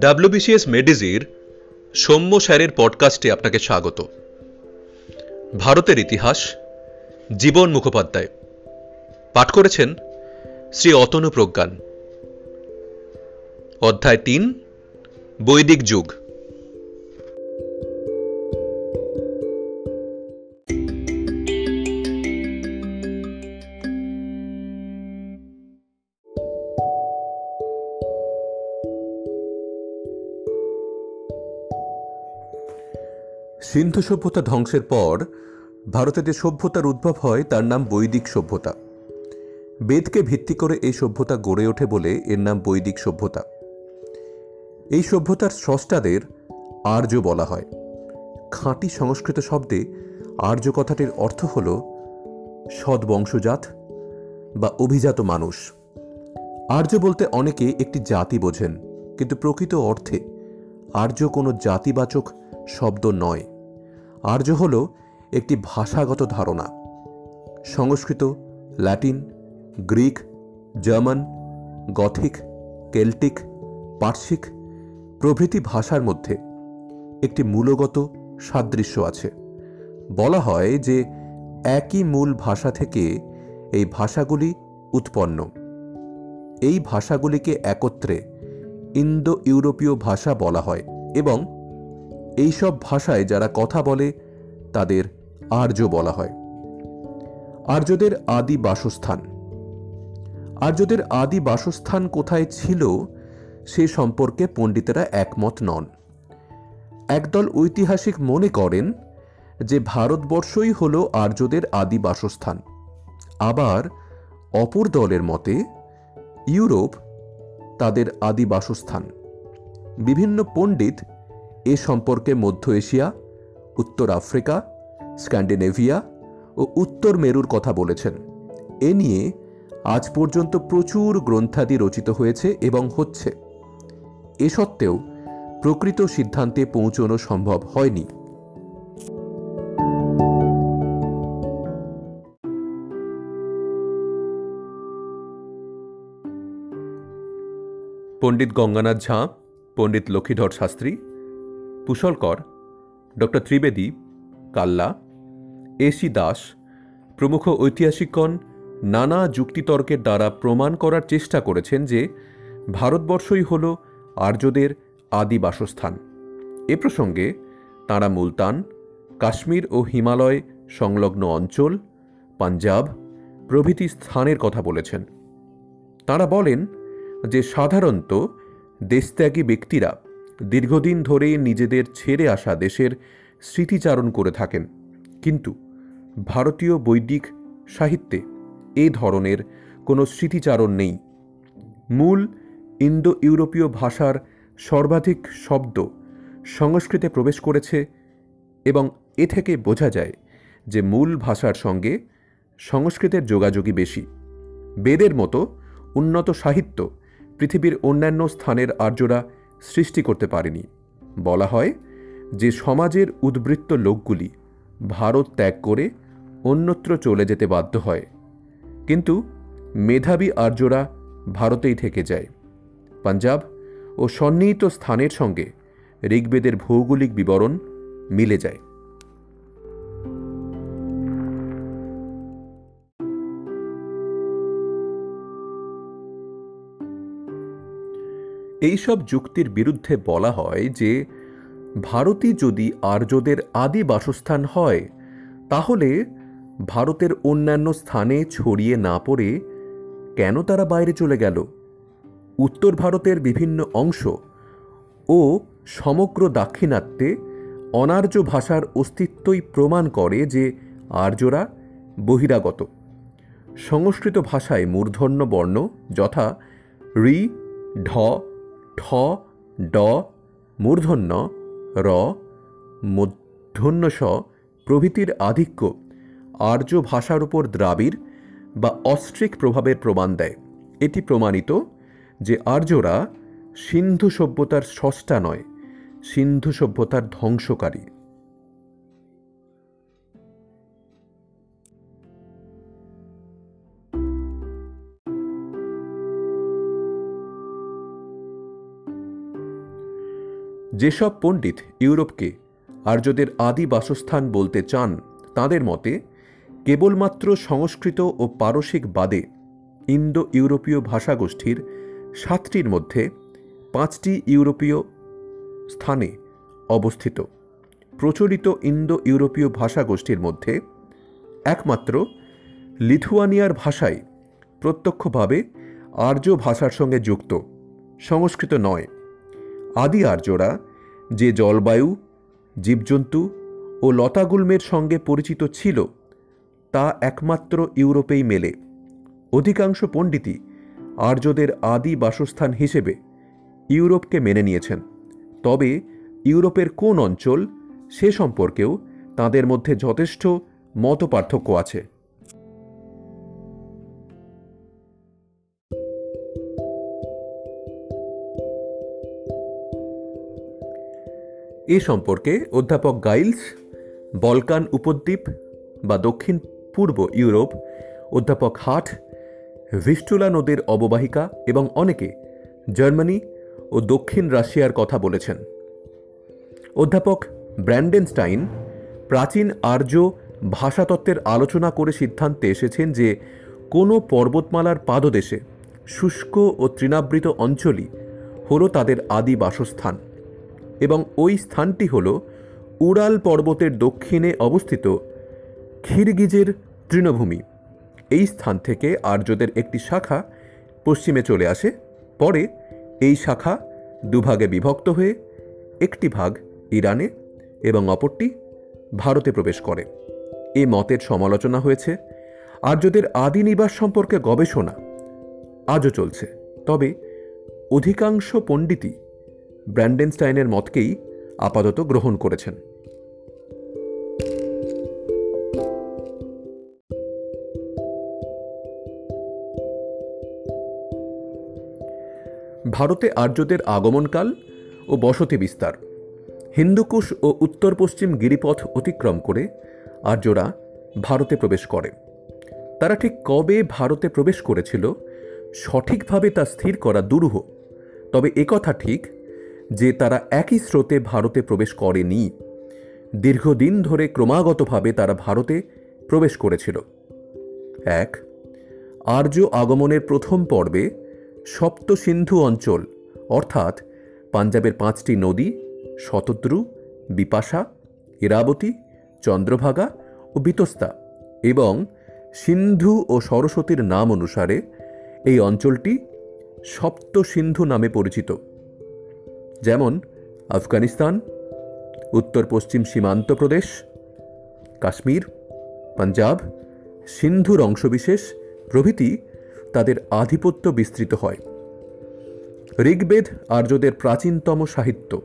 WBCS মেডিজির Soumya স্যারের পডকাস্টে আপনাকে স্বাগত। ভারতের ইতিহাস, জীবন মুখোপাধ্যায়। পাঠ করেছেন শ্রী অতনু প্রজ্ঞান অধ্যায় তিন, বৈদিক যুগ। সিন্ধু সভ্যতা ধ্বংসের পর ভারতে যে সভ্যতার উদ্ভব হয়, তার নাম বৈদিক সভ্যতা। বেদকে ভিত্তি করে এই সভ্যতা গড়ে ওঠে বলে এর নাম বৈদিক সভ্যতা। এই সভ্যতার স্রষ্টাদের আর্য বলা হয়। খাঁটি সংস্কৃত শব্দে আর্য কথাটির অর্থ হল সদ্বংশজাত বা অভিজাত মানুষ। আর্য বলতে অনেকে একটি জাতি বোঝেন, কিন্তু প্রকৃত অর্থে আর্য কোনো জাতিবাচক শব্দ নয়। আর্য হল একটি ভাষাগত ধারণা। Sanskrit, Latin, Greek, German, Gothic, Celtic পার্সিক প্রভৃতি ভাষার মধ্যে একটি মূলগত সাদৃশ্য আছে। বলা হয় যে একই মূল ভাষা থেকে এই ভাষাগুলি উৎপন্ন। এই ভাষাগুলিকে একত্রে ইন্দো ইউরোপীয় ভাষা বলা হয় এবং এইসব ভাষায় যারা কথা বলে, তাদের আর্য বলা হয়। আর্যদের আদি বাসস্থান। আর্যদের আদি বাসস্থান কোথায় ছিল, সে সম্পর্কে পণ্ডিতেরা একমত নন। একদল ঐতিহাসিক মনে করেন যে, ভারতবর্ষই হল আর্যদের আদি বাসস্থান। আবার অপর দলের মতে, ইউরোপ তাদের আদি বাসস্থান। বিভিন্ন পণ্ডিত এ সম্পর্কে মধ্য এশিয়া, উত্তর আফ্রিকা, স্ক্যান্ডিনেভিয়া ও উত্তর মেরুর কথা বলেছেন। এ নিয়ে আজ পর্যন্ত প্রচুর গ্রন্থাদি রচিত হয়েছে এবং হচ্ছে। এ সত্ত্বেও প্রকৃত সিদ্ধান্তে পৌঁছানো সম্ভব হয়নি। Pandit Ganganath Jha, Pandit Lakshmidhar Shastri Kushalkar, doctor Trivedi, Kalla, A C Das, প্রমুখ ঐতিহাসিকগণ নানা যুক্তিতর্কের দ্বারা প্রমাণ করার চেষ্টা করেছেন যে ভারতবর্ষই হল আর্যদের আদি বাসস্থান। এ প্রসঙ্গে তাঁরা মুলতান, কাশ্মীর ও হিমালয় সংলগ্ন অঞ্চল, পাঞ্জাব প্রভৃতি স্থানের কথা বলেছেন। তাঁরা বলেন যে সাধারণত দেশত্যাগী ব্যক্তিরা দীর্ঘদিন ধরে নিজেদের ছেড়ে আসা দেশের স্মৃতিচারণ করে থাকেন। কিন্তু ভারতীয় বৈদিক সাহিত্যে এ ধরনের কোনো স্মৃতিচারণ নেই। মূল ইন্দো ইউরোপীয় ভাষার সর্বাধিক শব্দ সংস্কৃতে প্রবেশ করেছে এবং এ থেকে বোঝা যায় যে মূল ভাষার সঙ্গে সংস্কৃতের যোগাযোগই বেশি। বেদের মতো উন্নত সাহিত্য পৃথিবীর অন্যান্য স্থানের আর্যরা সৃষ্টি করতে পারেনি। বলা হয় যে সমাজের উদ্বৃত্ত লোকগুলি ভারত ত্যাগ করে অন্যত্র চলে যেতে বাধ্য হয়। কিন্তু মেধাবী আর্যরা ভারতেই থেকে যায়। পাঞ্জাব ও সন্নিহিত স্থানের সঙ্গে ঋগ্বেদের ভৌগোলিক বিবরণ মিলে যায়। এইসব যুক্তির বিরুদ্ধে বলা হয় যে, ভারতই যদি আর্যদের আদি বাসস্থান হয়, তাহলে ভারতের অন্যান্য স্থানে ছড়িয়ে না পড়ে কেন তারা বাইরে চলে গেল? উত্তর ভারতের বিভিন্ন অংশ ও সমগ্র দাক্ষিণাত্যে অনার্য ভাষার অস্তিত্বই প্রমাণ করে যে আর্যরা বহিরাগত। সংস্কৃত ভাষায় মূর্ধন্য বর্ণ যথা রি, ঢ ঠ, ড, মূর্ধন্য, র মূর্ধন্য স প্রভৃতির আধিক্য, আর্য ভাষার উপর দ্রাবিড় বা অস্ট্রিক প্রভাবের প্রমাণ দেয়। এটি প্রমাণিত যে আর্যরা সিন্ধু সভ্যতার সষ্টা নয়, সিন্ধু সভ্যতার ধ্বংসকারী। যেসব পণ্ডিত ইউরোপকে আর্যদের আদি বাসস্থান বলতে চান, তাদের মতে, কেবলমাত্র সংস্কৃত ও পারসিক বাদে ইন্দো ইউরোপীয় ভাষাগোষ্ঠীর সাতটির মধ্যে পাঁচটি ইউরোপীয় স্থানে অবস্থিত। প্রচলিত ইন্দো ইউরোপীয় ভাষাগোষ্ঠীর মধ্যে একমাত্র লিথুয়ানিয়ার ভাষাই প্রত্যক্ষভাবে আর্য ভাষার সঙ্গে যুক্ত, সংস্কৃত নয়। আদি আর্যরা যে জলবায়ু, জীবজন্তু ও লতাগুল্মের সঙ্গে পরিচিত ছিল, তা একমাত্র ইউরোপেই মেলে। অধিকাংশ পণ্ডিতই আর্যদের আদি বাসস্থান হিসেবে ইউরোপকে মেনে নিয়েছেন। তবে ইউরোপের কোন অঞ্চল সে সম্পর্কেও তাদের মধ্যে যথেষ্ট মত পার্থক্য আছে। এ সম্পর্কে অধ্যাপক গাইলস, বলকান উপদ্বীপ বা দক্ষিণ পূর্ব ইউরোপ, অধ্যাপক হাট, ভিস্টুলা নদীর অববাহিকা এবং অনেকে জার্মানি ও দক্ষিণ রাশিয়ার কথা বলেছেন। অধ্যাপক ব্র্যান্ডেনস্টাইন প্রাচীন আর্য ভাষাতত্ত্বের আলোচনা করে সিদ্ধান্তে এসেছেন যে কোনো পর্বতমালার পাদদেশে শুষ্ক ও তৃণাবৃত অঞ্চলই হল তাদের আদি বাসস্থান। এবং ওই স্থানটি হল উড়াল পর্বতের দক্ষিণে অবস্থিত খিরগিজের তৃণভূমি। এই স্থান থেকে আর্যদের একটি শাখা পশ্চিমে চলে আসে। পরে এই শাখা দুভাগে বিভক্ত হয়ে একটি ভাগ ইরানে এবং অপরটি ভারতে প্রবেশ করে। এ মতের সমালোচনা হয়েছে। আর্যদের আদি নিবাস সম্পর্কে গবেষণা আজও চলছে। তবে অধিকাংশ পণ্ডিতই ব্র্যান্ডেনস্টাইনের মতকেই আপাতত গ্রহণ করেছেন। ভারতে আর্যদের আগমনকাল ও বসতি বিস্তার, হিন্দুকুশ ও উত্তর পশ্চিম গিরিপথ অতিক্রম করে আর্যরা ভারতে প্রবেশ করে। তারা ঠিক কবে ভারতে প্রবেশ করেছিল সঠিকভাবে তা স্থির করা দুরূহ, তবে একথা ঠিক যে তারা একই স্রোতে ভারতে প্রবেশ করেনি। দীর্ঘদিন ধরে ক্রমাগতভাবে তারা ভারতে প্রবেশ করেছিল। এক, আর্য আগমনের প্রথম পর্বে সপ্ত সিন্ধু অঞ্চল, অর্থাৎ পাঞ্জাবের পাঁচটি নদী, শতদ্রু, বিপাশা, ইরাবতী, চন্দ্রভাগা ও বিতস্তা এবং সিন্ধু ও সরস্বতীর নাম অনুসারে এই অঞ্চলটি সপ্ত সিন্ধু নামে পরিচিত। যেমন আফগানিস্তান, উত্তর পশ্চিম সীমান্ত প্রদেশ, কাশ্মীর, পাঞ্জাব, সিন্ধুর অংশবিশেষ প্রভৃতি তাদের আধিপত্য বিস্তৃত হয়। ঋগ্বেদ আর্যদের প্রাচীনতম সাহিত্য।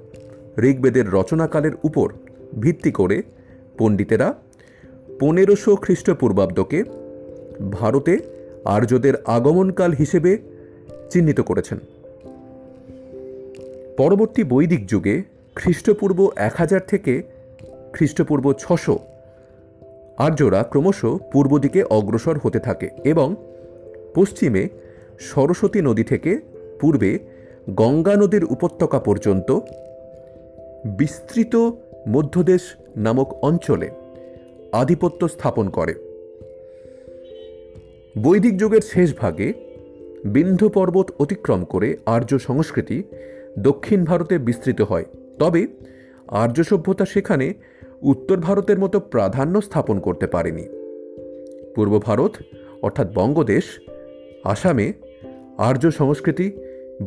ঋগ্বেদের রচনাকালের উপর ভিত্তি করে পণ্ডিতেরা পনেরোশো খ্রিস্টপূর্বাব্দকে ভারতে আর্যদের আগমনকাল হিসেবে চিহ্নিত করেছেন। পরবর্তী বৈদিক যুগে খ্রিস্টপূর্ব এক হাজার থেকে খ্রিস্টপূর্ব ছশো আর্যরা ক্রমশ পূর্ব দিকে অগ্রসর হতে থাকে এবং পশ্চিমে সরস্বতী নদী থেকে পূর্বে গঙ্গা নদীর উপত্যকা পর্যন্ত বিস্তৃত মধ্যদেশ নামক অঞ্চলে আধিপত্য স্থাপন করে। বৈদিক যুগের শেষ ভাগে বিন্ধ্য পর্বত অতিক্রম করে আর্য সংস্কৃতি দক্ষিণ ভারতে বিস্তৃত হয়। তবে, আর্য সভ্যতা সেখানে উত্তর ভারতের মতো প্রাধান্য স্থাপন করতে পারেনি। পূর্ব ভারত, অর্থাৎ বঙ্গদেশ, আসামে আর্য সংস্কৃতি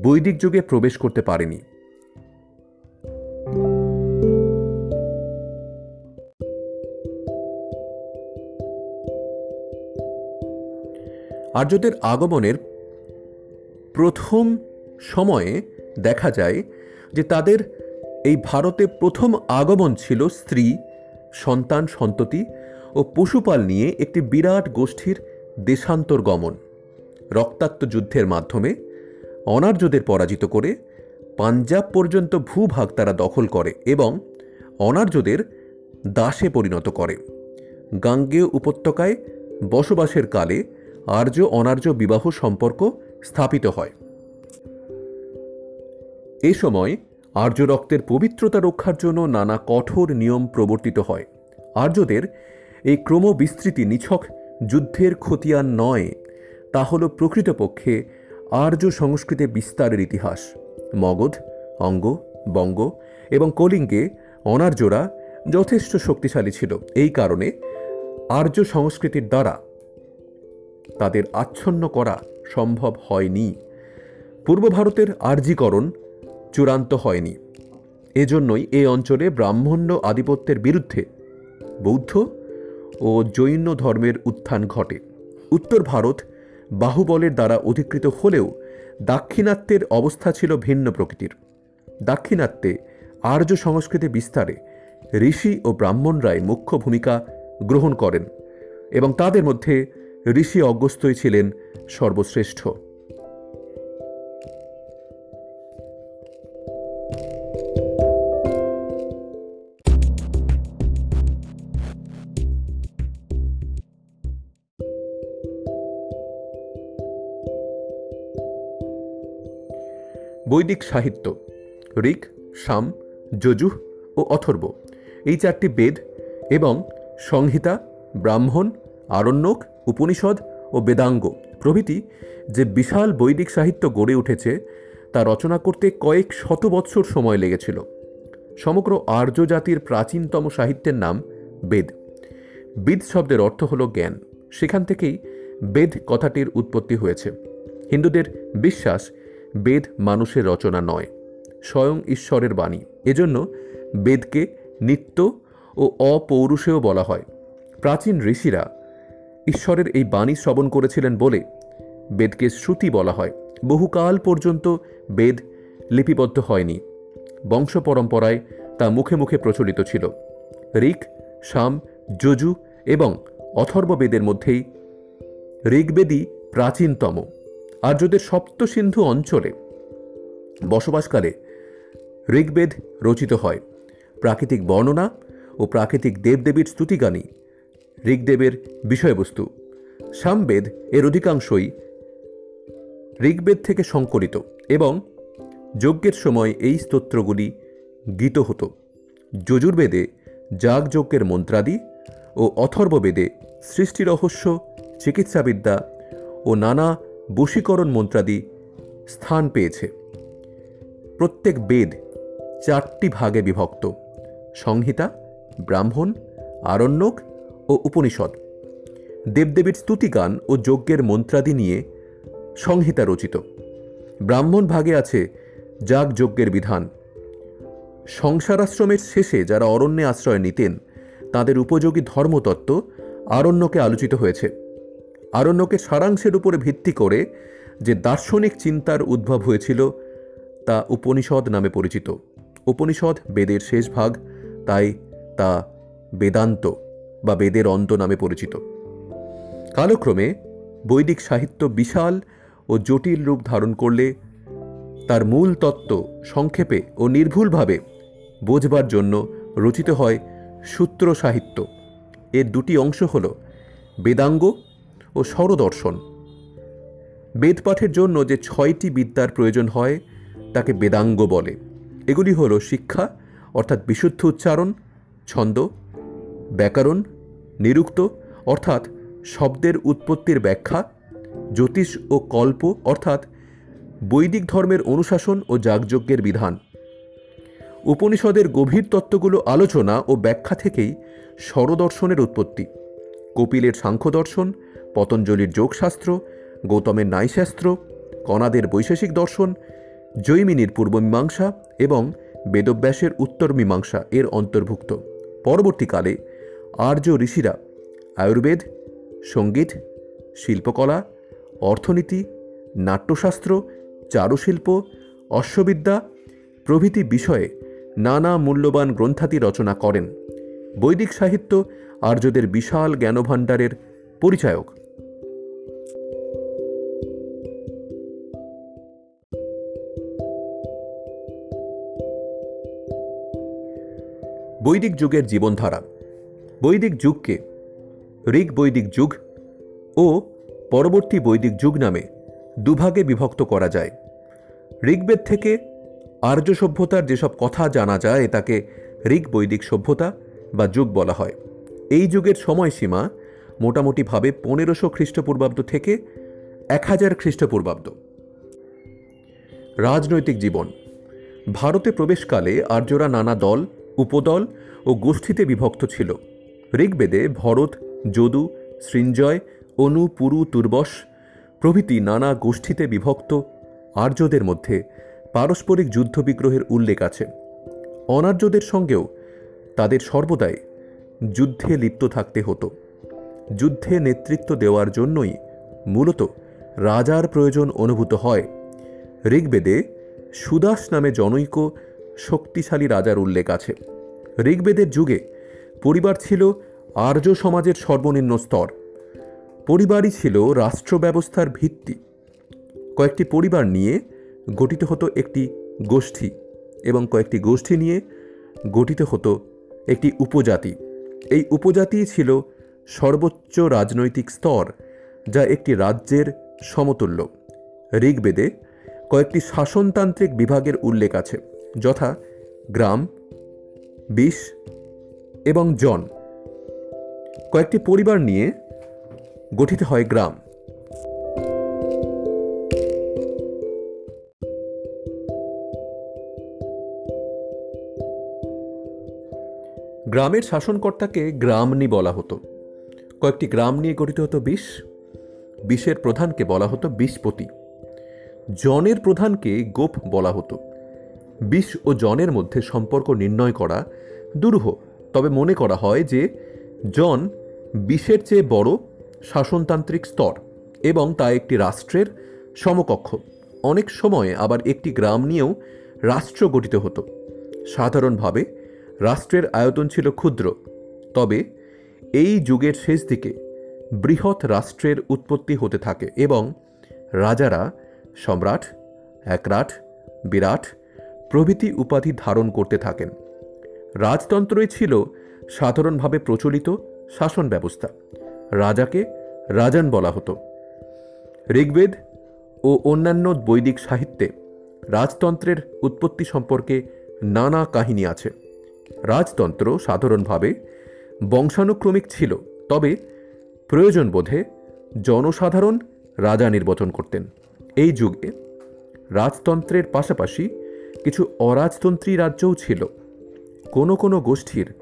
বৈদিক যুগে প্রবেশ করতে পারেনি। আর্যদের আগমনের প্রথম সময়ে দেখা যায় যে তাদের এই ভারতে প্রথম আগমন ছিল স্ত্রী, সন্তান সন্ততি ও পশুপাল নিয়ে একটি বিরাট গোষ্ঠীর দেশান্তর গমন রক্তাক্ত যুদ্ধের মাধ্যমে অনার্যদের পরাজিত করে পাঞ্জাব পর্যন্ত ভূভাগ তারা দখল করে এবং অনার্যদের দাসে পরিণত করে। গাঙ্গেয় উপত্যকায় বসবাসের কালে আর্য অনার্য বিবাহ সম্পর্ক স্থাপিত হয়। এ সময় আর্য রক্তের পবিত্রতা রক্ষার জন্য নানা কঠোর নিয়ম প্রবর্তিত হয়। আর্যদের এই ক্রমবিস্তৃতি নিছক যুদ্ধের খতিয়ান নয়, তা হল প্রকৃতপক্ষে আর্য সংস্কৃতি বিস্তারের ইতিহাস। মগধ, অঙ্গ, বঙ্গ এবং কলিঙ্গে অনার্যরা যথেষ্ট শক্তিশালী ছিল। এই কারণে আর্য সংস্কৃতির দ্বারা তাদের আচ্ছন্ন করা সম্ভব হয়নি। পূর্ব ভারতের আর্যীকরণ চূড়ান্ত হয়নি। এজন্যই এই অঞ্চলে ব্রাহ্মণ্য আধিপত্যের বিরুদ্ধে বৌদ্ধ ও জৈন ধর্মের উত্থান ঘটে। উত্তর ভারত বাহুবলের দ্বারা অধিকৃত হলেও দাক্ষিণাত্যের অবস্থা ছিল ভিন্ন প্রকৃতির। দাক্ষিণাত্যে আর্য সংস্কৃতি বিস্তারে ঋষি ও ব্রাহ্মণরাই মুখ্য ভূমিকা গ্রহণ করেন এবং তাদের মধ্যে ঋষি অগস্ত্যই ছিলেন সর্বশ্রেষ্ঠ। বৈদিক সাহিত্য, ঋক, সাম, যজুহ ও অথর্ব। এই চারটি বেদ এবং সংহিতা, ব্রাহ্মণ, আরণ্যক, উপনিষদ ও বেদাঙ্গ প্রভৃতি যে বিশাল বৈদিক সাহিত্য গড়ে উঠেছে, তা রচনা করতে কয়েক শত বৎসর সময় লেগেছিল। সমগ্র আর্য জাতির প্রাচীনতম সাহিত্যের নাম বেদ। বিদ শব্দের অর্থ হল জ্ঞান। সেখান থেকেই বেদ কথাটির উৎপত্তি হয়েছে। হিন্দুদের বিশ্বাস বেদ মানুষের রচনা নয়, স্বয়ং ঈশ্বরের বাণী। এজন্য বেদকে নিত্য ও অপৌরুষেও বলা হয়। প্রাচীন ঋষিরা ঈশ্বরের এই বাণী শ্রবণ করেছিলেন বলে বেদকে শ্রুতি বলা হয়। বহুকাল পর্যন্ত বেদ লিপিবদ্ধ হয়নি। বংশ পরম্পরায় তা মুখে মুখে প্রচলিত ছিল। ঋক, সাম, যজু এবং অথর্ব বেদের মধ্যেই ঋগ্বেদই প্রাচীনতম। আর্যদের সপ্ত সিন্ধু অঞ্চলে বসবাসকালে ঋগ্বেদ রচিত হয়। প্রাকৃতিক বর্ণনা ও প্রাকৃতিক দেবদেবীর স্তুতিগানই ঋগ্বেদের বিষয়বস্তু। সামবেদ এর অধিকাংশই ঋগ্বেদ থেকে সংকলিত এবং যজ্ঞের সময় এই স্তোত্রগুলি গীত হতো। যজুর্বেদে যাগযজ্ঞের মন্ত্রাদি ও অথর্ববেদে সৃষ্টি রহস্য চিকিৎসাবিদ্যা ও নানা বশীকরণ মন্ত্রাদি স্থান পেয়েছে। প্রত্যেক বেদ চারটি ভাগে বিভক্ত। সংহিতা, ব্রাহ্মণ, আরণ্যক ও উপনিষদ। দেবদেবীর স্তুতিগান ও যজ্ঞের মন্ত্রাদি নিয়ে সংহিতা রচিত। ব্রাহ্মণ ভাগে আছে যাগ যজ্ঞের বিধান। সংসারাশ্রমের শেষে যারা অরণ্যে আশ্রয় নিতেন, তাদের উপযোগী ধর্মতত্ত্ব আরণ্যকে আলোচিত হয়েছে। আরণ্যকের সারাংশের উপরে ভিত্তি করে যে দার্শনিক চিন্তার উদ্ভব হয়েছিল তা উপনিষদ নামে পরিচিত। উপনিষদ বেদের শেষ ভাগ, তাই তা বেদান্ত বা বেদের অন্ত নামে পরিচিত। কালক্রমে বৈদিক সাহিত্য বিশাল ও জটিল রূপ ধারণ করলে তার মূল তত্ত্ব সংক্ষেপে ও নির্ভুলভাবে বোঝবার জন্য রচিত হয় সূত্র সাহিত্য। এর দুটি অংশ হল বেদাঙ্গ ও স্বরদর্শন। বেদপাঠের জন্য যে ছয়টি বিদ্যার প্রয়োজন হয়, তাকে বেদাঙ্গ বলে। এগুলি হল শিক্ষা, অর্থাৎ বিশুদ্ধ উচ্চারণ, ছন্দ, ব্যাকরণ, নিরুক্ত, অর্থাৎ শব্দের উৎপত্তির ব্যাখ্যা, জ্যোতিষ ও কল্প, অর্থাৎ বৈদিক ধর্মের অনুশাসন ও যাগযজ্ঞের বিধান। উপনিষদের গভীর তত্ত্বগুলো আলোচনা ও ব্যাখ্যা থেকেই স্বরদর্শনের উৎপত্তি। কপিলের সাংখ্য দর্শন পতঞ্জলির যোগশাস্ত্র, গৌতমের নাইশাস্ত্র কণাদের বৈশেষিক দর্শন, জৈমিনীর পূর্বমীমাংসা এবং বেদব্যাসের উত্তর মীমাংসা এর অন্তর্ভুক্ত। পরবর্তীকালে আর্য ঋষিরা আয়ুর্বেদ, সংগীত, শিল্পকলা, অর্থনীতি, নাট্যশাস্ত্র, চারুশিল্প, অশ্ববিদ্যা প্রভৃতি বিষয়ে নানা মূল্যবান গ্রন্থাদি রচনা করেন। বৈদিক সাহিত্য আর্যদের বিশাল জ্ঞানভাণ্ডারের পরিচায়ক। বৈদিক যুগের জীবনধারা। বৈদিক যুগকে ঋগ বৈদিক যুগ ও পরবর্তী বৈদিক যুগ নামে দুভাগে বিভক্ত করা যায়। ঋগ্বেদ থেকে আর্য সভ্যতার যেসব কথা জানা যায় তাকে ঋগ বৈদিক সভ্যতা বা যুগ বলা হয়। এই যুগের সময়সীমা মোটামুটিভাবে পনেরোশো খ্রিস্টপূর্বাব্দ থেকে এক হাজার খ্রিস্টপূর্বাব্দ। রাজনৈতিক জীবন। ভারতে প্রবেশকালে আর্যরা নানা দল, উপদল ও গোষ্ঠীতে বিভক্ত ছিল। ঋগ্বেদে ভরত, যদু, সৃঞ্জয়, অনু, পুরু, তুর্বশ প্রভৃতি নানা গোষ্ঠীতে বিভক্ত। আর্যদের মধ্যে পারস্পরিক যুদ্ধবিগ্রহের উল্লেখ আছে। অনার্যদের সঙ্গেও তাদের সর্বদাই যুদ্ধে লিপ্ত থাকতে হতো। যুদ্ধে নেতৃত্ব দেওয়ার জন্যই মূলত রাজার প্রয়োজন অনুভূত হয়। ঋগ্বেদে সুদাস নামে জনৈক শক্তিশালী রাজার উল্লেখ আছে। ঋগ্বেদের যুগে পরিবার ছিল আর্য সমাজের সর্বনিম্ন স্তর। পরিবারই ছিল রাষ্ট্র ব্যবস্থার ভিত্তি। কয়েকটি পরিবার নিয়ে গঠিত হতো একটি গোষ্ঠী এবং কয়েকটি গোষ্ঠী নিয়ে গঠিত হতো একটি উপজাতি। এই উপজাতি ছিল সর্বোচ্চ রাজনৈতিক স্তর, যা একটি রাজ্যের সমতুল্য। ঋগ্বেদে কয়েকটি শাসনতান্ত্রিক বিভাগের উল্লেখ আছে, যথা গ্রাম বিষ এবং জন। কয়েকটি পরিবার নিয়ে গঠিত হয় গ্রাম। গ্রামের শাসনকর্তাকে গ্রামনি বলা হতো। কয়েকটি গ্রাম নিয়ে গঠিত হতো বিষ বিষের প্রধানকে বলা হতো বিষপতি জনের প্রধানকে গোপ বলা হতো। বিষ ও জনের মধ্যে সম্পর্ক নির্ণয় করা দুরূহ। তবে মনে করা হয় যে জন বিষের চেয়ে বড় শাসনতান্ত্রিক স্তর এবং তা একটি রাষ্ট্রের সমকক্ষ। অনেক সময় আবার একটি গ্রাম নিয়েও রাষ্ট্র গঠিত হতো। সাধারণভাবে রাষ্ট্রের আয়তন ছিল ক্ষুদ্র। তবে এই যুগের শেষ দিকে বৃহৎ রাষ্ট্রের উৎপত্তি হতে থাকে এবং রাজারা সম্রাট, একরাট, বিরাট প্রভৃতি উপাধি ধারণ করতে থাকেন। রাজতন্ত্রই ছিল সাধারণভাবে প্রচলিত শাসন ব্যবস্থা। রাজাকে রাজান বলা হতো। ঋগ্বেদ ও অন্যান্য বৈদিক সাহিত্যে রাজতন্ত্রের উৎপত্তি সম্পর্কে নানা কাহিনী আছে। রাজতন্ত্র সাধারণভাবে বংশানুক্রমিক ছিল, তবে প্রয়োজন বোধে জনসাধারণ রাজা নির্বাচন করতেন। এই যুগে রাজতন্ত্রের পাশাপাশি কিছু অরাজতন্ত্রী রাজ্যও ছিল। কোনো কোনো গোষ্ঠীর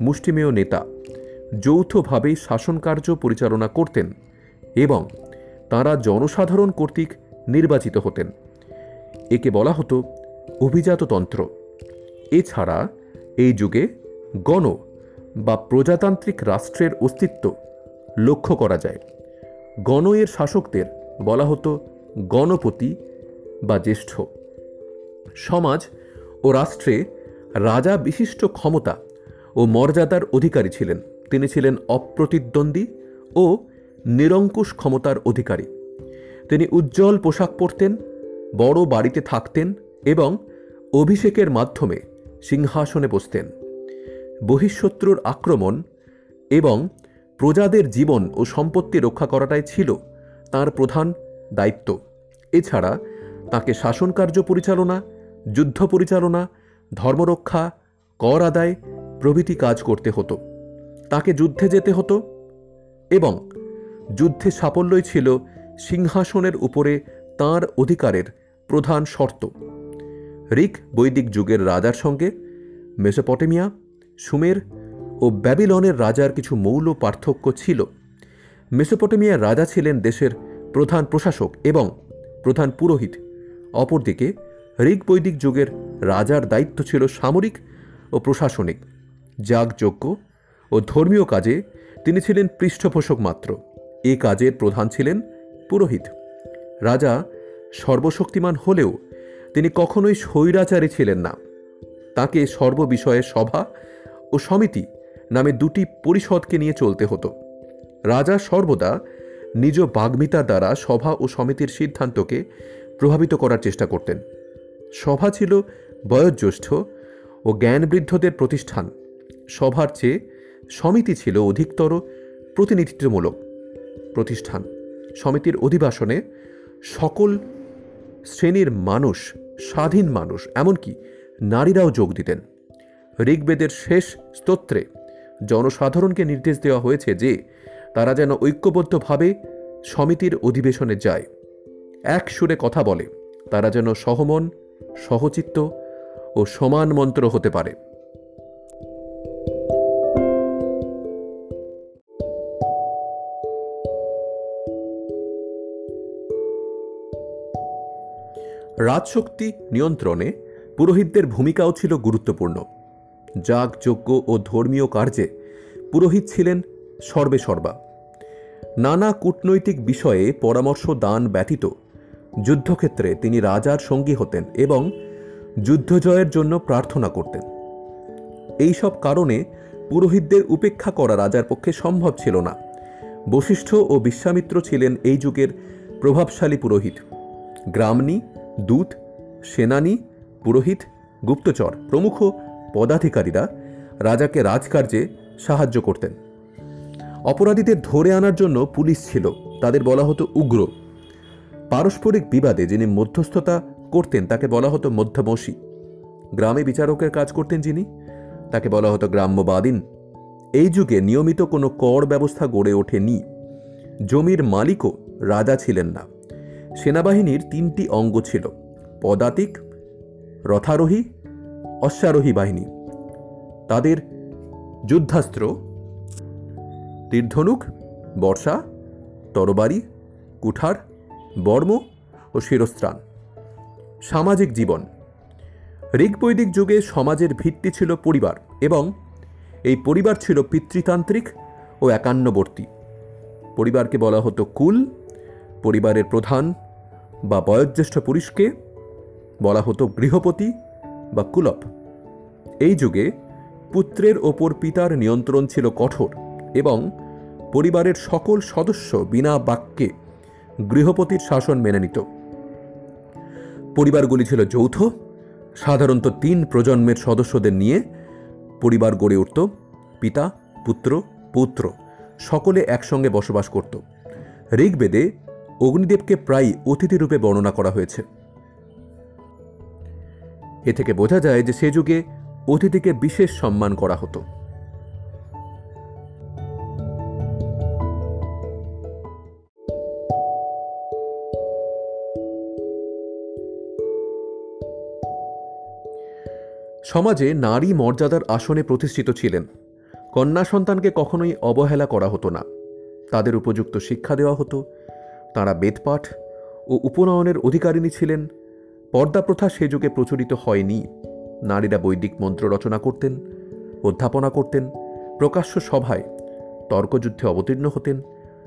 মুষ্টিমেয় নেতা যৌথভাবেই শাসনকার্য পরিচালনা করতেন এবং তারা জনসাধারণ কর্তৃক নির্বাচিত হতেন। একে বলা হতো অভিজাততন্ত্র। এছাড়া এই যুগে গণ বা প্রজাতান্ত্রিক রাষ্ট্রের অস্তিত্ব লক্ষ্য করা যায়। গণ এর শাসকদের বলা হতো গণপতি বা জ্যেষ্ঠ। সমাজ ও রাষ্ট্রে রাজা বিশিষ্ট ক্ষমতা ও মর্যাদার অধিকারী ছিলেন। তিনি ছিলেন অপ্রতিদ্বন্দ্বী ও নিরঙ্কুশ ক্ষমতার অধিকারী। তিনি উজ্জ্বল পোশাক পরতেন, বড় বাড়িতে থাকতেন এবং অভিষেকের মাধ্যমে সিংহাসনে বসতেন। বহিঃশত্রুর আক্রমণ এবং প্রজাদের জীবন ও সম্পত্তি রক্ষা করাটাই ছিল তার প্রধান দায়িত্ব। এছাড়া তাকে শাসনকার্য পরিচালনা যুদ্ধ পরিচালনা, ধর্মরক্ষা, কর আদায় প্রভৃতি কাজ করতে হতো। তাকে যুদ্ধে যেতে হতো এবং যুদ্ধে সাফল্যই ছিল সিংহাসনের উপরে তার অধিকারের প্রধান শর্ত। রিক বৈদিক যুগের রাজার সঙ্গে, মেসোপটেমিয়া, সুমের ও ব্যাবিলনের রাজার কিছু মৌল পার্থক্য ছিল। মেসোপটেমিয়ার রাজা ছিলেন দেশের প্রধান প্রশাসক এবং প্রধান পুরোহিত, অপরদিকে ঋগ বৈদিক যুগের রাজার দায়িত্ব ছিল সামরিক ও প্রশাসনিক। যাগযজ্ঞ ও ধর্মীয় কাজে তিনি ছিলেন পৃষ্ঠপোষক মাত্র। এ কাজের প্রধান ছিলেন পুরোহিত। রাজা সর্বশক্তিমান হলেও তিনি কখনোই স্বৈরাচারী ছিলেন না। তাকে সর্ববিষয়ে সভা ও সমিতি নামে দুটি পরিষদকে নিয়ে চলতে হতো। রাজা সর্বদা নিজ বাগ্মিতার দ্বারা সভা ও সমিতির সিদ্ধান্তকে প্রভাবিত করার চেষ্টা করতেন। সভা ছিল বয়োজ্যেষ্ঠ ও জ্ঞানবৃদ্ধদের প্রতিষ্ঠান। সভার চেয়ে সমিতি ছিল অধিকতর প্রতিনিধিত্বমূলক। প্রতিষ্ঠান, সমিতির অধিবাসনে সকল শ্রেণির মানুষ, স্বাধীন মানুষ, এমনকি নারীরাও যোগ দিতেন। ঋগ্বেদের শেষ স্তোত্রে জনসাধারণকে নির্দেশ দেওয়া হয়েছে যে তারা যেন ঐক্যবদ্ধভাবে সমিতির অধিবেশনে যায়। এক সুরে কথা বলে, তারা যেন সহমন সহচিত্ত ও সমান মন্ত্র হতে পারে। রাজশক্তি নিয়ন্ত্রণে পুরোহিতদের ভূমিকাও ছিল গুরুত্বপূর্ণ। যাগ যজ্ঞ ও ধর্মীয় কার্যে পুরোহিত ছিলেন সর্বে সর্বা নানা কূটনৈতিক বিষয়ে পরামর্শ দান ব্যতীত যুদ্ধক্ষেত্রে তিনি রাজার সঙ্গী হতেন এবং যুদ্ধজয়ের জন্য প্রার্থনা করতেন। এই সব কারণে পুরোহিতদের উপেক্ষা করা রাজার পক্ষে সম্ভব ছিল না। বশিষ্ঠ ও বিশ্বামিত্র ছিলেন এই যুগের প্রভাবশালী পুরোহিত। গ্রামনি দূত, সেনানী, পুরোহিত, গুপ্তচর প্রমুখ পদাধিকারীরা রাজাকে রাজকার্যে সাহায্য করতেন। অপরাধীদের ধরে আনার জন্য পুলিশ ছিল, তাদের বলা হতো উগ্র। পারস্পরিক বিবাদে যিনি মধ্যস্থতা করতেন, তাকে বলা হতো মধ্যমসী গ্রামে বিচারকের কাজ করতেন যিনি, তাকে বলা হতো গ্রাম্যবাদীন। এই যুগে নিয়মিত কোনো কর ব্যবস্থা গড়ে ওঠেনি। জমির মালিকও রাজা ছিলেন না। সেনাবাহিনীর তিনটি অঙ্গ ছিল, পদাতিক, রথারোহী, অশ্বারোহী বাহিনী। তাদের যুদ্ধাস্ত্র, তীর্ধনুক, বর্ষা, তরবারি, কুঠার বর্ম ও শিরস্ত্রাণ। সামাজিক জীবন। ঋগবৈদিক যুগে সমাজের ভিত্তি ছিল পরিবার এবং এই পরিবার ছিল পিতৃতান্ত্রিক ও একান্নবর্তী। পরিবারকে বলা হতো কুল, পরিবারের প্রধান বা বয়োজ্যেষ্ঠ পুরুষকে বলা হতো গৃহপতি বা কুলপ। এই যুগে পুত্রের ওপর পিতার নিয়ন্ত্রণ ছিল কঠোর এবং পরিবারের সকল সদস্য বিনা বাক্যে গৃহপতির শাসন মেনে নিত। পরিবারগুলি ছিল যৌথ, সাধারণত তিন প্রজন্মের সদস্যদের নিয়ে পরিবার গড়ে উঠত, পিতা, পুত্র পুত্র, সকলে একসঙ্গে বসবাস করত। ঋগ্বেদে অগ্নিদেবকে প্রায় অতিথিরূপে বর্ণনা করা হয়েছে। এ থেকে বোঝা যায় যে সে যুগে অতিথিকে বিশেষ সম্মান করা হতো। সমাজে নারী মর্যাদার আসনে প্রতিষ্ঠিত ছিলেন। কন্যা সন্তানকে কখনোই অবহেলা করা হতো না। তাদের উপযুক্ত শিক্ষা দেওয়া হতো। তাঁরা বেদপাঠ ও উপনয়নের অধিকারিণী ছিলেন। পর্দা প্রথা সে যুগে প্রচলিত হয়নি। নারীরা বৈদিক মন্ত্র রচনা করতেন, অধ্যাপনা করতেন, প্রকাশ্য সভায় তর্কযুদ্ধে অবতীর্ণ হতেন,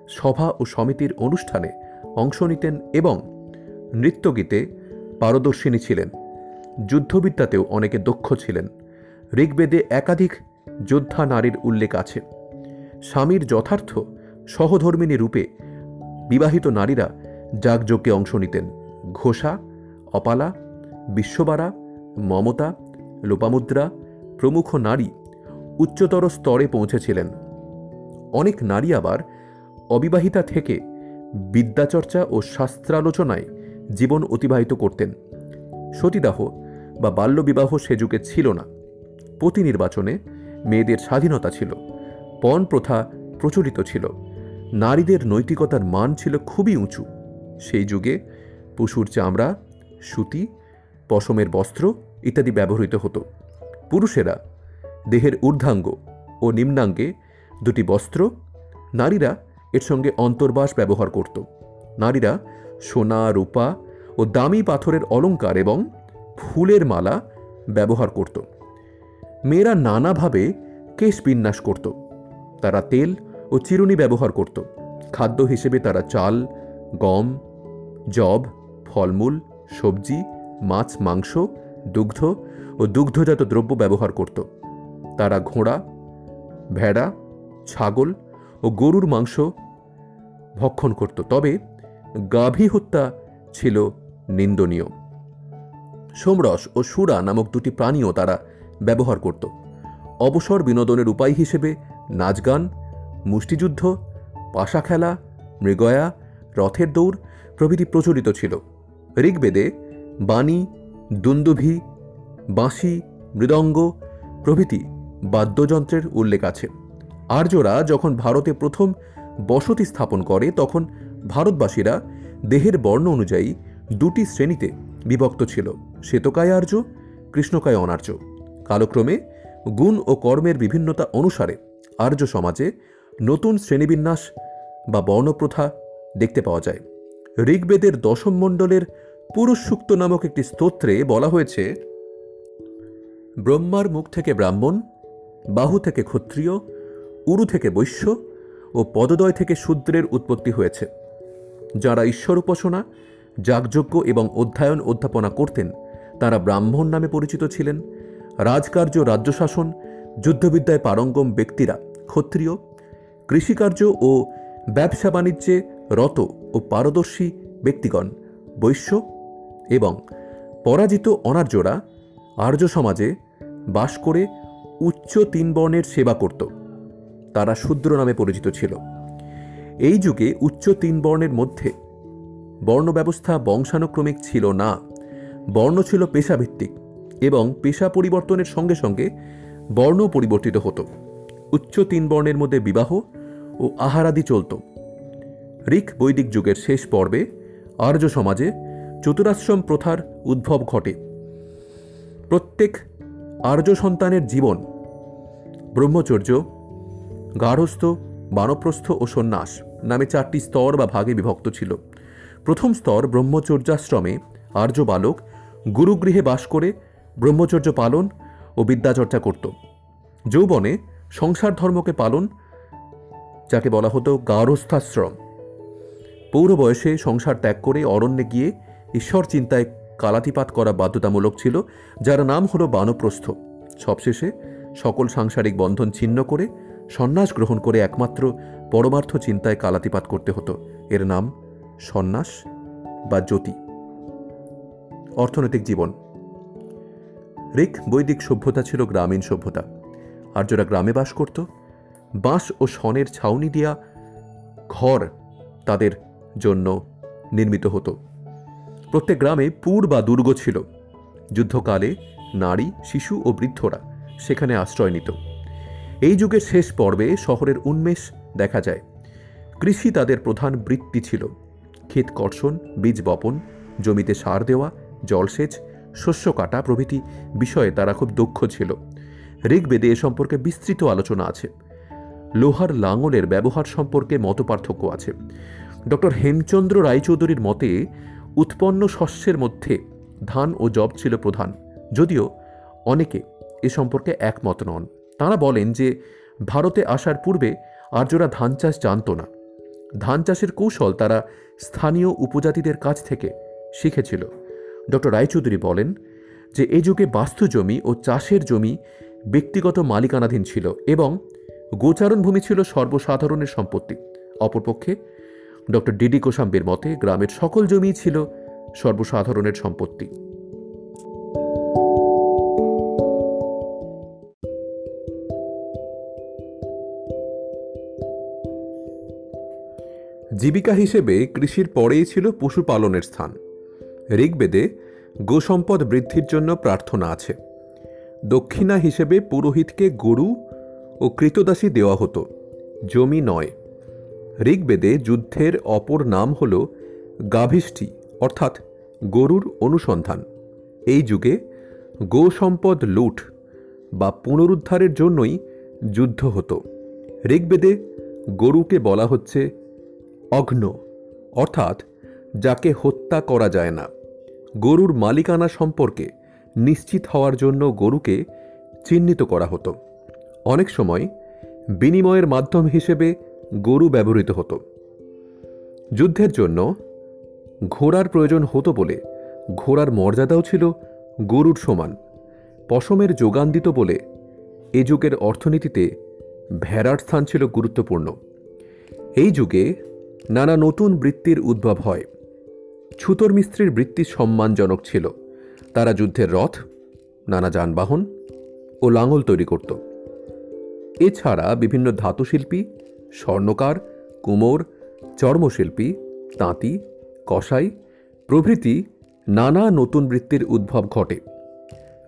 সভা ও সমিতির অনুষ্ঠানে অংশ নিতেন এবং নৃত্যগীতে পারদর্শিনী ছিলেন। যুদ্ধবিদ্যাতেও অনেকে দক্ষ ছিলেন। ঋগ্বেদে একাধিক যোদ্ধা নারীর উল্লেখ আছে। স্বামীর যথার্থ সহধর্মিনী রূপে বিবাহিত নারীরা যাগযজ্ঞে অংশ নিতেন। ঘোষা, অপালা, বিশ্ববারা, মমতা, লোপামুদ্রা প্রমুখ নারী উচ্চতর স্তরে পৌঁছেছিলেন। অনেক নারী আবার অবিবাহিতা থেকে বিদ্যাচর্চা ও শাস্ত্রালোচনায় জীবন অতিবাহিত করতেন। সতীদাহ বা বাল্যবিবাহ সে যুগে ছিল না। পতি নির্বাচনে মেয়েদের স্বাধীনতা ছিল, পণ প্রথা প্রচলিত ছিল, নারীদের নৈতিকতার মান ছিল খুবই উঁচু। সেই যুগে পশুর চামড়া, সুতি, পশমের বস্ত্র ইত্যাদি ব্যবহৃত হতো। পুরুষেরা দেহের ঊর্ধ্বাঙ্গ ও নিম্নাঙ্গে দুটি বস্ত্র, নারীরা এর সঙ্গে অন্তর্বাস ব্যবহার করত। নারীরা সোনা, রূপা ও দামি পাথরের অলঙ্কার এবং ফুলের মালা ব্যবহার করত। মেয়েরা নানাভাবে কেশ বিন্যাস করত। তারা তেল ও চিরুনি ব্যবহার করত। খাদ্য হিসেবে তারা চাল, গম জব ফলমূল, সবজি, মাছ, মাংস, দুগ্ধ ও দুগ্ধজাত দ্রব্য ব্যবহার করত। তারা ঘোড়া, ভেড়া, ছাগল ও গরুর মাংস ভক্ষণ করত। তবে গাভী হত্যা ছিল নিন্দনীয়। সোমরস ও সুরা নামক দুটি প্রাণীও তারা ব্যবহার করত। অবসর বিনোদনের উপায় হিসেবে নাচ গান, মুষ্টিযুদ্ধ, পাশা খেলা, মৃগয়া, রথের দৌড় প্রভৃতি প্রচলিত ছিল। ঋগ্বেদে বাণী, দুন্দুভি, বাঁশি, মৃদঙ্গ প্রভৃতি বাদ্যযন্ত্রের উল্লেখ আছে। আর্যরা যখন ভারতে প্রথম বসতি স্থাপন করে, তখন ভারতবাসীরা দেহের বর্ণ অনুযায়ী দুটি শ্রেণীতে বিভক্ত ছিল। শ্বেতকায় আর্য কৃষ্ণকায় অনার্য। কালক্রমে গুণ ও কর্মের বিভিন্নতা অনুসারে আর্য সমাজে নতুন শ্রেণীবিন্যাস বা বর্ণপ্রথা দেখতে পাওয়া যায়। ঋগ্বেদের দশম মণ্ডলের পুরুষ সূক্ত নামক একটি স্তোত্রে বলা হয়েছে, ব্রহ্মার মুখ থেকে ব্রাহ্মণ, বাহু থেকে ক্ষত্রিয়, উরু থেকে বৈশ্য ও পদদয় থেকে শূদ্রের উৎপত্তি হয়েছে, যারা ঈশ্বর উপাসনা যাগযজ্ঞ এবং অধ্যয়ন অধ্যাপনা করতেন। তারা ব্রাহ্মণ নামে পরিচিত ছিলেন। রাজকার্য রাজ্য শাসন যুদ্ধবিদ্যায় পারঙ্গম ব্যক্তিরা ক্ষত্রিয়, কৃষিকার্য ও ব্যবসা বাণিজ্যে রত ও পারদর্শী ব্যক্তিগণ, বৈশ্য এবং পরাজিত অনার্যরা আর্য সমাজে বাস করে উচ্চ তিন বর্ণের সেবা করত। তারা শূদ্র নামে পরিচিত ছিল। এই যুগে উচ্চ তিন বর্ণের মধ্যে বর্ণ ব্যবস্থা বংশানুক্রমিক ছিল না। বর্ণ ছিল পেশাভিত্তিক এবং পেশা পরিবর্তনের সঙ্গে সঙ্গে বর্ণ পরিবর্তিত হতো। উচ্চ তিন বর্ণের মধ্যে বিবাহ ও আহারাদি চলত। ঋক বৈদিক যুগের শেষ পর্বে আর্য সমাজে চতুরাশ্রম প্রথার উদ্ভব ঘটে। প্রত্যেক আর্য সন্তানের জীবন ব্রহ্মচর্য গার্হস্থ বানপ্রস্থ ও সন্ন্যাস নামে চারটি স্তর বা ভাগে বিভক্ত ছিল। প্রথম স্তর ব্রহ্মচর্যাশ্রমে আর্য বালক গুরুগৃহে বাস করে ব্রহ্মচর্য পালন ও বিদ্যাচর্চা করত। যৌবনে সংসার ধর্মকে পালন, যাকে বলা হতো গার্হস্থাশ্রম পৌর বয়সে সংসার ত্যাগ করে অরণ্যে গিয়ে ঈশ্বর চিন্তায় কালাতিপাত করা বাধ্যতামূলক ছিল, যার নাম হলো বানপ্রস্থ। সবশেষে সকল সাংসারিক বন্ধন ছিন্ন করে সন্ন্যাস গ্রহণ করে একমাত্র পরমার্থ চিন্তায় কালাতিপাত করতে হতো। এর নাম সন্ন্যাস বা জ্যোতি। অর্থনৈতিক জীবন। ঋক বৈদিক সভ্যতা ছিল গ্রামীণ সভ্যতা। আর্যরা গ্রামে বাস করত। বাঁশ ও শনের ছাউনি দিয়া ঘর তাদের জন্য নির্মিত হতো। প্রত্যেক গ্রামে পুর বা দুর্গ ছিল। যুদ্ধকালে নারী, শিশু ও বৃদ্ধরা সেখানে আশ্রয় নিত। এই যুগের শেষ পর্বে শহরের উন্মেষ দেখা যায়। কৃষি তাদের প্রধান বৃত্তি ছিল। ক্ষেত কর্ষণ, বীজ বপন, জমিতে সার দেওয়া জলসেচ শস্য কাটা প্রভৃতি বিষয়ে তারা খুব দক্ষ ছিল। ঋগ্বেদে এ সম্পর্কে বিস্তৃত আলোচনা আছে। লোহার লাঙলের ব্যবহার সম্পর্কে মতপার্থক্য আছে। ডক্টর হেমচন্দ্র রায়চৌধুরীর মতে, উৎপন্ন শস্যের মধ্যে ধান ও জব ছিল প্রধান। যদিও অনেকে এ সম্পর্কে একমত নন। তাঁরা বলেন যে, ভারতে আসার পূর্বে আর্যরা ধান চাষ জানত না। ধান চাষের কৌশল তারা স্থানীয় উপজাতিদের কাছ থেকে শিখেছিল। ডক্টর রায়চৌধুরী বলেন যে, এ যুগে বাস্তু জমি ও চাষের জমি ব্যক্তিগত মালিকানাধীন ছিল এবং গোচারণ ভূমি ছিল সর্বসাধারণের সম্পত্তি। অপরপক্ষে ডক্টর ডিডি কোসাম্বের মতে, গ্রামের সকল জমি ছিল সর্বসাধারণের সম্পত্তি। জীবিকা হিসেবে কৃষির পরেই ছিল পশুপালনের স্থান। ঋগ্বেদে গোসম্পদ বৃদ্ধির জন্য প্রার্থনা আছে। দক্ষিণা হিসেবে পুরোহিতকে গরু ও কৃতদাসী দেওয়া হতো। জমি নয়। ঋগ্বেদে যুদ্ধের অপর নাম হল গাভিষ্ঠি, অর্থাৎ গরুর অনুসন্ধান। এই যুগে গো সম্পদ লুট বা পুনরুদ্ধারের জন্যই যুদ্ধ হতো। ঋগ্বেদে গরুকে বলা হচ্ছে অঘ্ন। অর্থাৎ, যাকে হত্যা করা যায় না। গরুর মালিকানা সম্পর্কে নিশ্চিত হওয়ার জন্য গরুকে চিহ্নিত করা হতো। অনেক সময় বিনিময়ের মাধ্যম হিসেবে গরু ব্যবহৃত হতো। যুদ্ধের জন্য ঘোড়ার প্রয়োজন হতো বলে ঘোড়ার মর্যাদাও ছিল গরুর সমান। পশমের যোগান দিত বলে এ যুগের অর্থনীতিতে ভেড়ার স্থান ছিল গুরুত্বপূর্ণ। এই যুগে নানা নতুন বৃত্তির উদ্ভব হয়। ছুতর মিস্ত্রির বৃত্তি সম্মানজনক ছিল। তারা যুদ্ধের রথ, নানা যানবাহন ও লাঙল তৈরি করত। এছাড়া বিভিন্ন ধাতুশিল্পী, স্বর্ণকার, কুমোর, চর্মশিল্পী, তাঁতি, কসাই প্রভৃতি নানা নতুন বৃত্তির উদ্ভব ঘটে।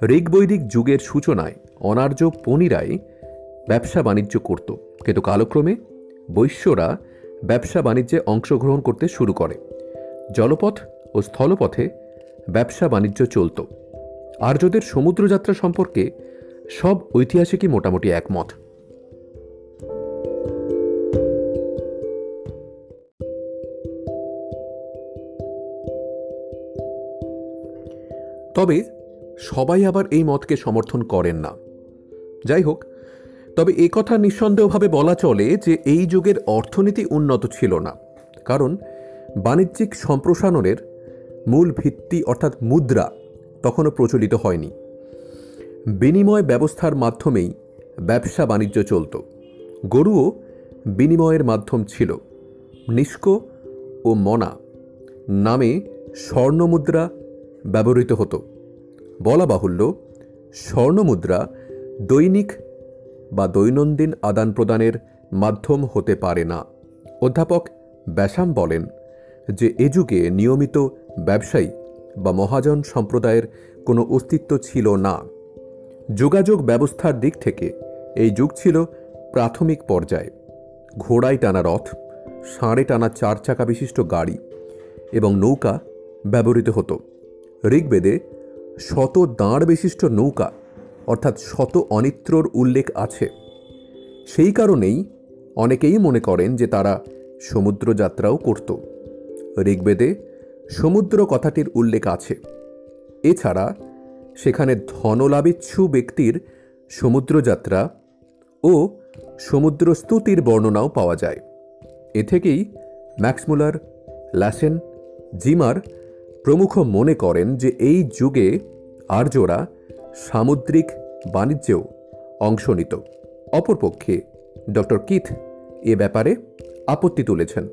ঋগ্বৈদিক যুগের সূচনায় অনার্য পণিরাই ব্যবসা বাণিজ্য করত। কিন্তু কালক্রমে বৈশ্যরা ব্যবসা বাণিজ্যে অংশগ্রহণ করতে শুরু করে। জলপথ ও স্থলপথে ব্যবসা বাণিজ্য চলত। আর্যদের সমুদ্রযাত্রা সম্পর্কে সব ঐতিহাসিকই মোটামুটি একমত। তবে সবাই আবার এই মতকে সমর্থন করেন না। যাই হোক তবে এ কথা নিঃসন্দেহভাবে বলা চলে যে এই যুগের অর্থনীতি উন্নত ছিল না। কারণ বাণিজ্যিক সম্প্রসারণের মূল ভিত্তি অর্থাৎ মুদ্রা তখনও প্রচলিত হয়নি। বিনিময় ব্যবস্থার মাধ্যমেই ব্যবসা বাণিজ্য চলত। গরুও বিনিময়ের মাধ্যম ছিল। নিষ্ক ও মনা নামে স্বর্ণমুদ্রা ব্যবহৃত হতো। বলা বাহুল্য, স্বর্ণমুদ্রা দৈনিক বা দৈনন্দিন আদান প্রদানের মাধ্যম হতে পারে না। অধ্যাপক ব্যাসাম বলেন যে, এ যুগে নিয়মিত ব্যবসায়ী বা মহাজন সম্প্রদায়ের কোনো অস্তিত্ব ছিল না। যোগাযোগ ব্যবস্থার দিক থেকে এই যুগ ছিল প্রাথমিক পর্যায়ে। ঘোড়ায় টানা রথ, ষাঁড়ে টানা চার চাকা বিশিষ্ট গাড়ি এবং নৌকা ব্যবহৃত হতো। ঋগ্বেদে শত দাঁড় বিশিষ্ট নৌকা অর্থাৎ শত অনিত্রর উল্লেখ আছে। সেই কারণেই অনেকেই মনে করেন যে তারা সমুদ্র যাত্রাও করত। ঋগ্বেদে সমুদ্র কথাটির উল্লেখ আছে। এছাড়া সেখানে ধনলাভিচ্ছু ব্যক্তির সমুদ্রযাত্রা ও সমুদ্র স্তুতির বর্ণনাও পাওয়া যায়। এ থেকেই ম্যাক্সমুলার ল্যাসেন, জিমার প্রমুখ মনে করেন যে এই যুগে আর্যরা সামুদ্রিক বাণিজ্যেও অংশ নিত। অপরপক্ষে ডক্টর কিথ এ ব্যাপারে আপত্তি তুলেছেন।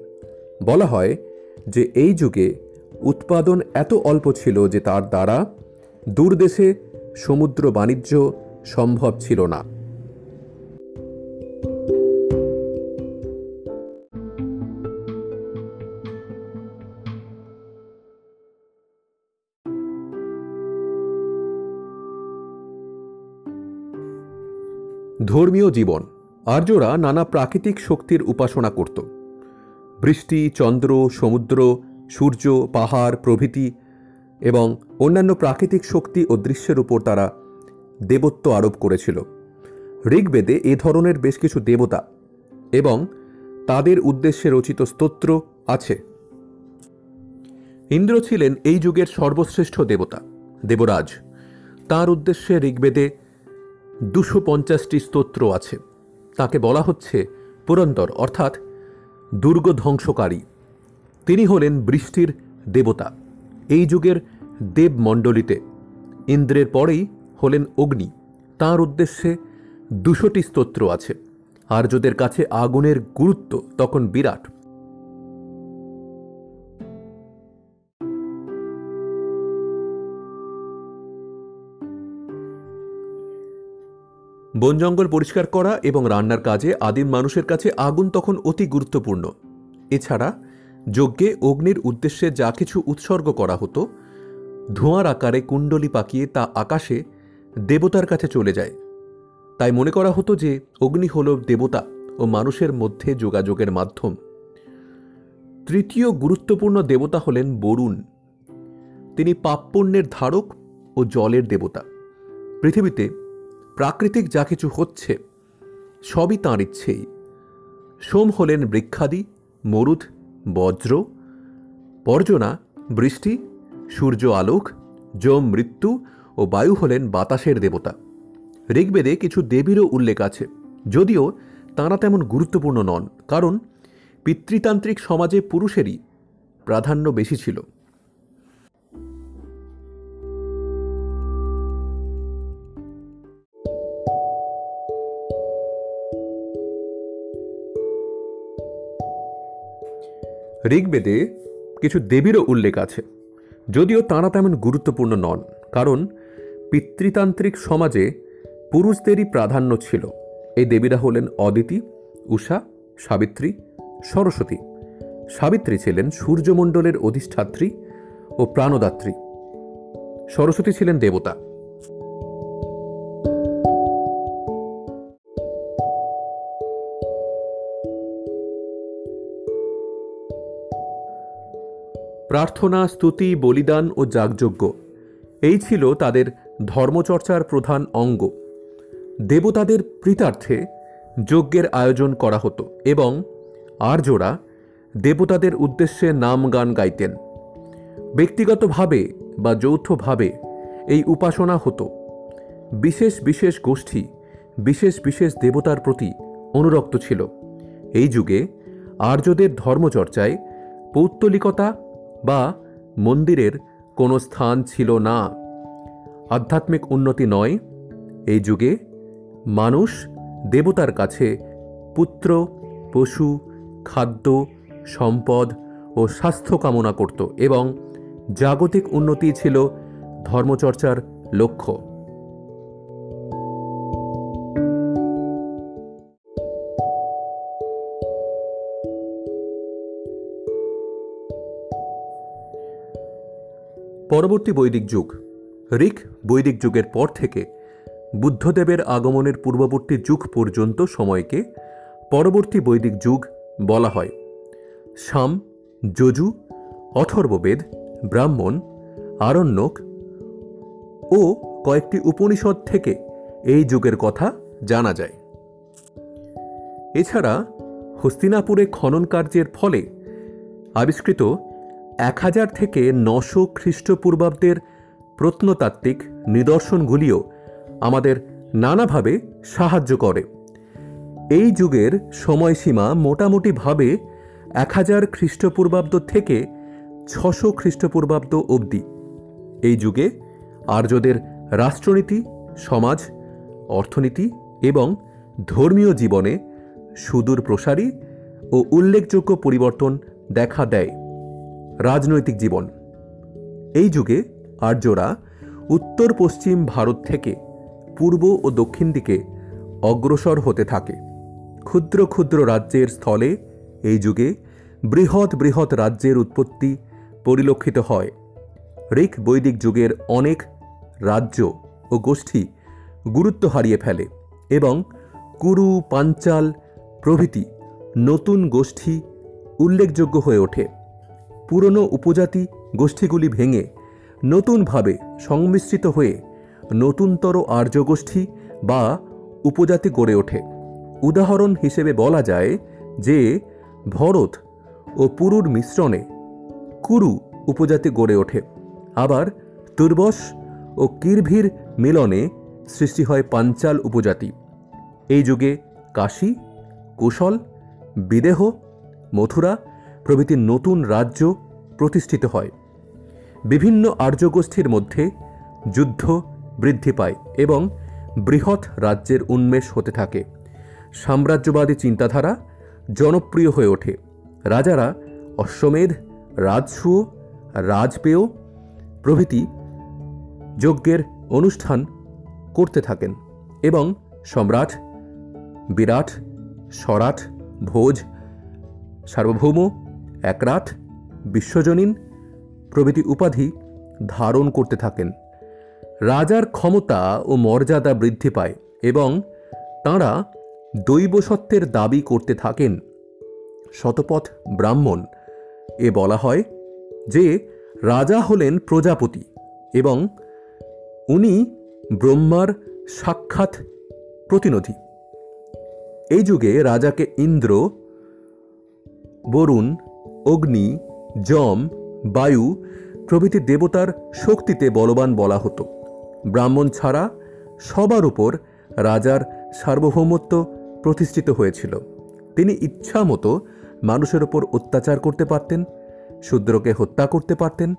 বলা হয় যে এই যুগে উৎপাদন এত অল্প ছিল যে তার দ্বারা দূরদেশে সমুদ্র বাণিজ্য সম্ভব ছিল না। ধর্মীয় জীবন, আর্যরা নানা প্রাকৃতিক শক্তির উপাসনা করত। বৃষ্টি, চন্দ্র, সমুদ্র, সূর্য, পাহাড়, প্রভৃতি এবং অন্যান্য প্রাকৃতিক শক্তি ও দৃশ্যের উপর তারা দেবত্ব আরোপ করেছিল। ঋগ্বেদে এ ধরনের বেশ কিছু দেবতা এবং তাদের উদ্দেশ্যে রচিত স্তোত্র আছে। ইন্দ্র ছিলেন এই যুগের সর্বশ্রেষ্ঠ দেবতা, দেবরাজ। তার উদ্দেশ্যে ঋগ্বেদে দুশো পঞ্চাশটি স্তোত্র আছে। তাকে বলা হচ্ছে পুরন্দর, অর্থাৎ দুর্গ ধ্বংসকারী তিনি হলেন বৃষ্টির দেবতা। এই যুগের দেবমণ্ডলীতে ইন্দ্রের পরেই হলেন অগ্নি। তার উদ্দেশ্যে দুশোটি স্তোত্র আছে। আর্যদের কাছে আগুনের গুরুত্ব তখন বিরাট। বন জঙ্গল পরিষ্কার করা এবং রান্নার কাজে আদিম মানুষের কাছে আগুন তখন অতি গুরুত্বপূর্ণ। এছাড়া, যজ্ঞে অগ্নির উদ্দেশ্যে যা কিছু উৎসর্গ করা হতো, ধোঁয়ার আকারে কুণ্ডলি পাকিয়ে তা আকাশে দেবতার কাছে চলে যায়। তাই মনে করা হতো যে, অগ্নি হল দেবতা ও মানুষের মধ্যে যোগাযোগের মাধ্যম। তৃতীয় গুরুত্বপূর্ণ দেবতা হলেন বরুণ। তিনি পাপপুণ্যের ধারক ও জলের দেবতা। পৃথিবীতে প্রাকৃতিক যা কিছু হচ্ছে, সবই তাঁর ইচ্ছেই। সোম হলেন বৃক্ষাদি, মরুদ, বজ্র পর্জনা বৃষ্টি, সূর্য আলোক, যম মৃত্যু ও বায়ু হলেন বাতাসের দেবতা। ঋগ্বেদে কিছু দেবীরও উল্লেখ আছে, যদিও তাঁরা তেমন গুরুত্বপূর্ণ নন, কারণ পিতৃতান্ত্রিক সমাজে পুরুষেরই প্রাধান্য বেশি ছিল। ঋগ্বেদে কিছু দেবীরও উল্লেখ আছে, যদিও তাঁরা তেমন গুরুত্বপূর্ণ নন, কারণ পিতৃতান্ত্রিক সমাজে পুরুষদেরই প্রাধান্য ছিল। এই দেবীরা হলেন অদিতি, উষা, সাবিত্রী, সরস্বতী। সাবিত্রী ছিলেন সূর্যমণ্ডলের অধিষ্ঠাত্রী ও প্রাণদাত্রী। সরস্বতী ছিলেন দেবতা। প্রার্থনা, স্তুতি, বলিদান ও যাগযজ্ঞ। এই ছিল তাদের ধর্মচর্চার প্রধান অঙ্গ। দেবতাদের প্রীতার্থে যজ্ঞের আয়োজন করা হতো এবং আর্যরা দেবতাদের উদ্দেশ্যে নাম গান গাইতেন। ব্যক্তিগতভাবে বা যৌথভাবে এই উপাসনা হতো। বিশেষ বিশেষ গোষ্ঠী, বিশেষ বিশেষ দেবতার প্রতি অনুরক্ত ছিল। এই যুগে আর্যদের ধর্মচর্চায় পৌত্তলিকতা বা মন্দিরের কোনো স্থান ছিল না। আধ্যাত্মিক উন্নতি নয়। এই যুগে মানুষ দেবতার কাছে পুত্র, পশু, খাদ্য, সম্পদ ও স্বাস্থ্য কামনা করত এবং জাগতিক উন্নতি ছিল ধর্মচর্চার লক্ষ্য। পরবর্তী বৈদিক যুগ। ঋক বৈদিক যুগের পর থেকে বুদ্ধদেবের আগমনের পূর্ববর্তী যুগ পর্যন্ত সময়কে পরবর্তী বৈদিক যুগ বলা হয়। সাম, যজু, অথর্ববেদ, ব্রাহ্মণ, আরণ্যক ও কয়েকটি উপনিষদ থেকে এই যুগের কথা জানা যায়। এছাড়া হস্তিনাপুরে খনন কার্যের ফলে আবিষ্কৃত এক হাজার থেকে নশো খ্রিস্টপূর্বাব্দের প্রত্নতাত্ত্বিক নিদর্শনগুলিও আমাদের নানাভাবে সাহায্য করে। এই যুগের সময়সীমা মোটামুটিভাবে এক হাজার খ্রিস্টপূর্বাব্দ থেকে ছশো খ্রিস্টপূর্বাব্দ অবধি। এই যুগে আর্যদের রাষ্ট্রনীতি, সমাজ, অর্থনীতি এবং ধর্মীয় জীবনে সুদূর প্রসারী ও উল্লেখযোগ্য পরিবর্তন দেখা দেয়। রাজনৈতিক জীবন। এই যুগে আর্যরা উত্তর পশ্চিম ভারত থেকে পূর্ব ও দক্ষিণ দিকে অগ্রসর হতে থাকে। ক্ষুদ্র ক্ষুদ্র রাজ্যের স্থলে এই যুগে বৃহৎ বৃহৎ রাজ্যের উৎপত্তি পরিলক্ষিত হয়। ঋক বৈদিক যুগের অনেক রাজ্য ও গোষ্ঠী গুরুত্ব হারিয়ে ফেলে এবং কুরু, পাঞ্চাল প্রভৃতি নতুন গোষ্ঠী উল্লেখযোগ্য হয়ে ওঠে। পুরনো উপজাতি গোষ্ঠীগুলি ভেঙে নতুনভাবে সংমিশ্রিত হয়ে নতুনতর আর্য গোষ্ঠী বা উপজাতি গড়ে ওঠে। উদাহরণ হিসেবে বলা যায় যে, ভরত ও পুরুর মিশ্রণে কুরু উপজাতি গড়ে ওঠে। আবার তুর্বস ও কিরভির মিলনে সৃষ্টি হয় পাঞ্চাল উপজাতি। এই যুগে কাশী, কুশল, বিদেহ, মথুরা প্রভৃতি নতুন রাজ্য প্রতিষ্ঠিত হয়। বিভিন্ন আর্যগোষ্ঠীর মধ্যে যুদ্ধ বৃদ্ধি পায় এবং বৃহৎ রাজ্যের উন্মেষ হতে থাকে। সাম্রাজ্যবাদী চিন্তাধারা জনপ্রিয় হয়ে ওঠে। রাজারা অশ্বমেধ, রাজসূয়, রাজপেয় প্রভৃতি যজ্ঞের অনুষ্ঠান করতে থাকেন এবং সম্রাট, বিরাট স্বরাট ভোজ, সার্বভৌম একরাট বিশ্বজনীন প্রভৃতি উপাধি ধারণ করতে থাকেন। রাজার ক্ষমতা ও মর্যাদা বৃদ্ধি পায় এবং তাঁরা দৈবসত্ত্বের দাবি করতে থাকেন। শতপথ ব্রাহ্মণ, এ বলা হয় যে রাজা হলেন প্রজাপতি এবং উনি ব্রহ্মার সাক্ষাৎ প্রতিনিধি। এই যুগে রাজাকে ইন্দ্র, বরুণ অগ্নি, যম, বায়ু প্রভৃতি দেবতার শক্তিতে বলবান বলা হতো। ব্রাহ্মণ ছাড়া সবার উপর রাজার সার্বভৌমত্ব প্রতিষ্ঠিত হয়েছিল। তিনি ইচ্ছা মতো মানুষের ওপর অত্যাচার করতে পারতেন, শূদ্রকে হত্যা করতে পারতেন।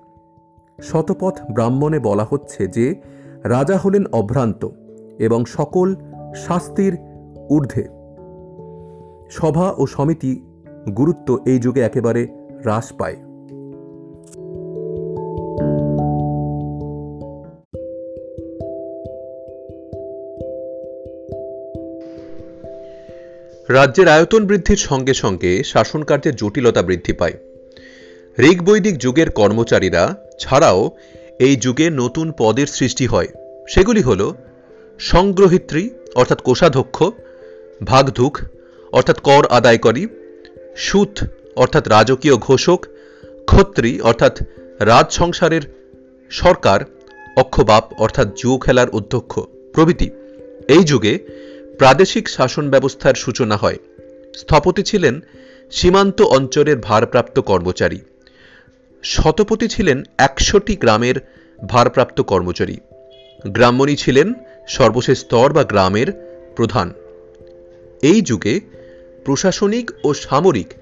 শতপথ ব্রাহ্মণে বলা হচ্ছে যে, রাজা হলেন অভ্রান্ত এবং সকল শাস্তির ঊর্ধ্বে। সভা ও সমিতি গুরুত্ব এই যুগে একেবারে হ্রাস পায়। রাজ্যের আয়তন বৃদ্ধির সঙ্গে সঙ্গে শাসনকার্যের জটিলতা বৃদ্ধি পায়। ঋগ বৈদিক যুগের কর্মচারীরা ছাড়াও এই যুগে নতুন পদের সৃষ্টি হয়। সেগুলি হল সংগ্রহিত্রী, অর্থাৎ কোষাধ্যক্ষ, ভাগধুক, অর্থাৎ কর আদায়কারী, সুত অর্থাৎ রাজকীয় ঘোষক, ক্ষত্রি অর্থাৎ রাজ সংসারের সরকার, অক্ষবাপ অর্থাৎ জুয়ো খেলার অধ্যক্ষ। প্রভৃতি, এই যুগে প্রাদেশিক শাসন ব্যবস্থার সূচনা হয়। স্থপতি ছিলেন সীমান্ত অঞ্চলের ভারপ্রাপ্ত কর্মচারী। শতপতি ছিলেন একশোটি গ্রামের ভারপ্রাপ্ত কর্মচারী। গ্রাম্যণী ছিলেন সর্বশেষ স্তর বা গ্রামের প্রধান। এই যুগে প্রশাসনিক ও সামরিক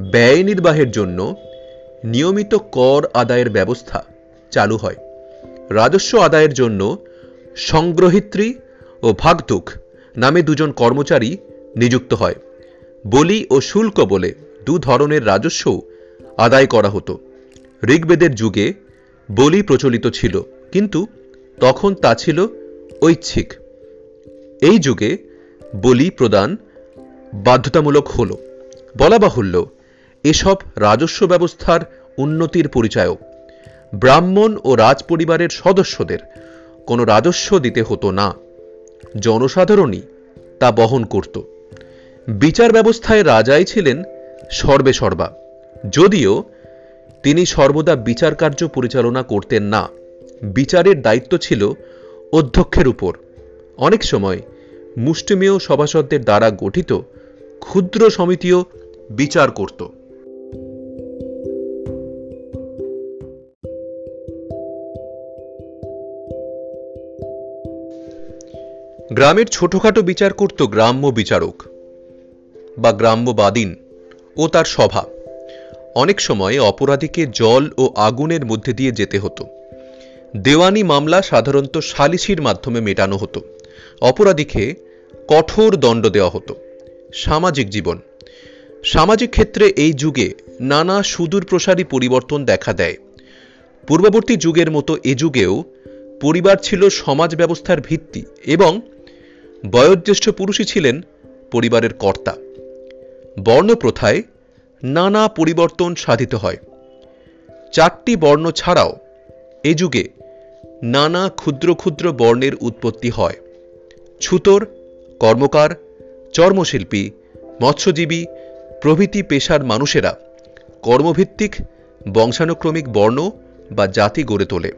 ব্যয় নির্বাহের জন্য নিয়মিত কর আদায়ের ব্যবস্থা চালু হয়। রাজস্ব আদায়ের জন্য সংগ্রহিত্রী ও ভাগতুক নামে দুজন কর্মচারী নিযুক্ত হয়। বলি ও শুল্ক বলে দু ধরনের রাজস্ব আদায় করা হতো। ঋগ্বেদের যুগে বলি প্রচলিত ছিল, কিন্তু তখন তা ছিল ঐচ্ছিক। এই যুগে বলি প্রদান বাধ্যতামূলক হল। বলা বাহুল্য এসব রাজস্ব ব্যবস্থার উন্নতির পরিচায়ক। ব্রাহ্মণ ও রাজপরিবারের সদস্যদের কোনো রাজস্ব দিতে হতো না। জনসাধারণই তা বহন করত। বিচার ব্যবস্থায় রাজাই ছিলেন সর্বে সর্বা। যদিও তিনি সর্বদা বিচার কার্য পরিচালনা করতেন না। বিচারের দায়িত্ব ছিল অধ্যক্ষের উপর। অনেক সময় মুষ্টিমেয় সভাসদদের দ্বারা গঠিত ক্ষুদ্র সমিতিও বিচার করত। গ্রামের ছোটখাটো বিচার করত গ্রাম্য বিচারক বা গ্রাম্যবাদিন ও তার সভা। অনেক সময় অপরাধীকে জল ও আগুনের মধ্যে দিয়ে যেতে হতো। দেওয়ানি মামলা সাধারণত সালিসির মাধ্যমে মেটানো হতো। অপরাধীকে কঠোর দণ্ড দেওয়া হতো। সামাজিক জীবন। সামাজিক ক্ষেত্রে এই যুগে নানা সুদূর প্রসারী পরিবর্তন দেখা দেয়। পূর্ববর্তী যুগের মতো এ যুগেও পরিবার ছিল সমাজ ব্যবস্থার ভিত্তি এবং বয়োজ্যেষ্ঠ পুরুষই ছিলেন পরিবারের কর্তা। বর্ণপ্রথায় নানা পরিবর্তন সাধিত হয়। চারটি বর্ণ ছাড়াও এ যুগে নানা ক্ষুদ্র ক্ষুদ্র বর্ণের উৎপত্তি হয়। ছুতর কর্মকার, চর্মশিল্পী, মৎস্যজীবী, প্রভৃতি পেশার মানুষেরা কর্মভিত্তিক, বংশানুক্রমিক বর্ণ বা জাতি গড়ে তোলে।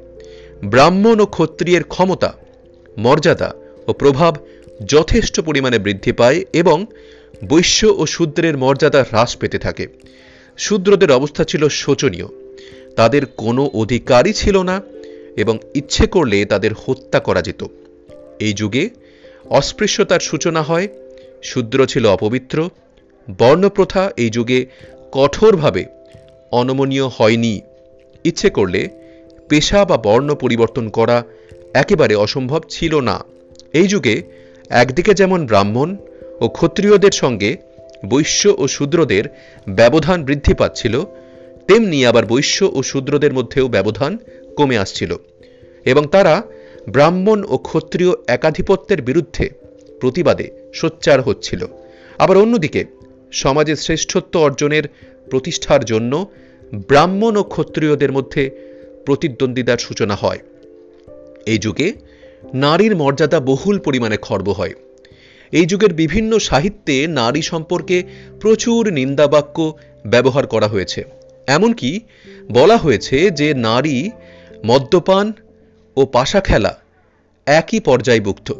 ব্রাহ্মণ ও ক্ষত্রিয়ের ক্ষমতা, মর্যাদা ও প্রভাব যথেষ্ট পরিমাণে বৃদ্ধি পায় এবং বৈশ্য ও শূদ্রের মর্যাদা হ্রাস পেতে থাকে। শূদ্রদের অবস্থা ছিল শোচনীয়। তাদের কোনো অধিকারই ছিল না এবং ইচ্ছে করলে তাদের হত্যা করা যেত। এই যুগে অস্পৃশ্যতার সূচনা হয়, শূদ্র ছিল অপবিত্র, বর্ণপ্রথা এই যুগে কঠোরভাবে অনমনীয় হয়নি। ইচ্ছে করলে পেশা বা বর্ণ পরিবর্তন করা একেবারে অসম্ভব ছিল না। এই যুগে একদিকে যেমন ব্রাহ্মণ ও ক্ষত্রিয়দের সঙ্গে বৈশ্য ও শূদ্রদের ব্যবধান বৃদ্ধি পাচ্ছিল, তেমনি আবার বৈশ্য ও শূদ্রদের মধ্যেও ব্যবধান কমে আসছিল এবং তারা ব্রাহ্মণ ও ক্ষত্রিয় একাধিপত্যের বিরুদ্ধে প্রতিবাদে সোচ্চার হচ্ছিল। আবার অন্যদিকে সমাজে শ্রেষ্ঠত্ব অর্জনের প্রতিষ্ঠার জন্য ব্রাহ্মণ ও ক্ষত্রিয়দের মধ্যে প্রতিদ্বন্দ্বিতার সূচনা হয়। এই যুগে নারীর মর্যাদা বহুল পরিমাণে খর্ব হয়। এই যুগের বিভিন্ন সাহিত্যে নারী সম্পর্কে প্রচুর নিন্দাবাক্য ব্যবহার করা হয়েছে। এমনকি বলা হয়েছে যে নারী মদ্যপান ও পাশা খেলা একই পর্যায়ভুক্ত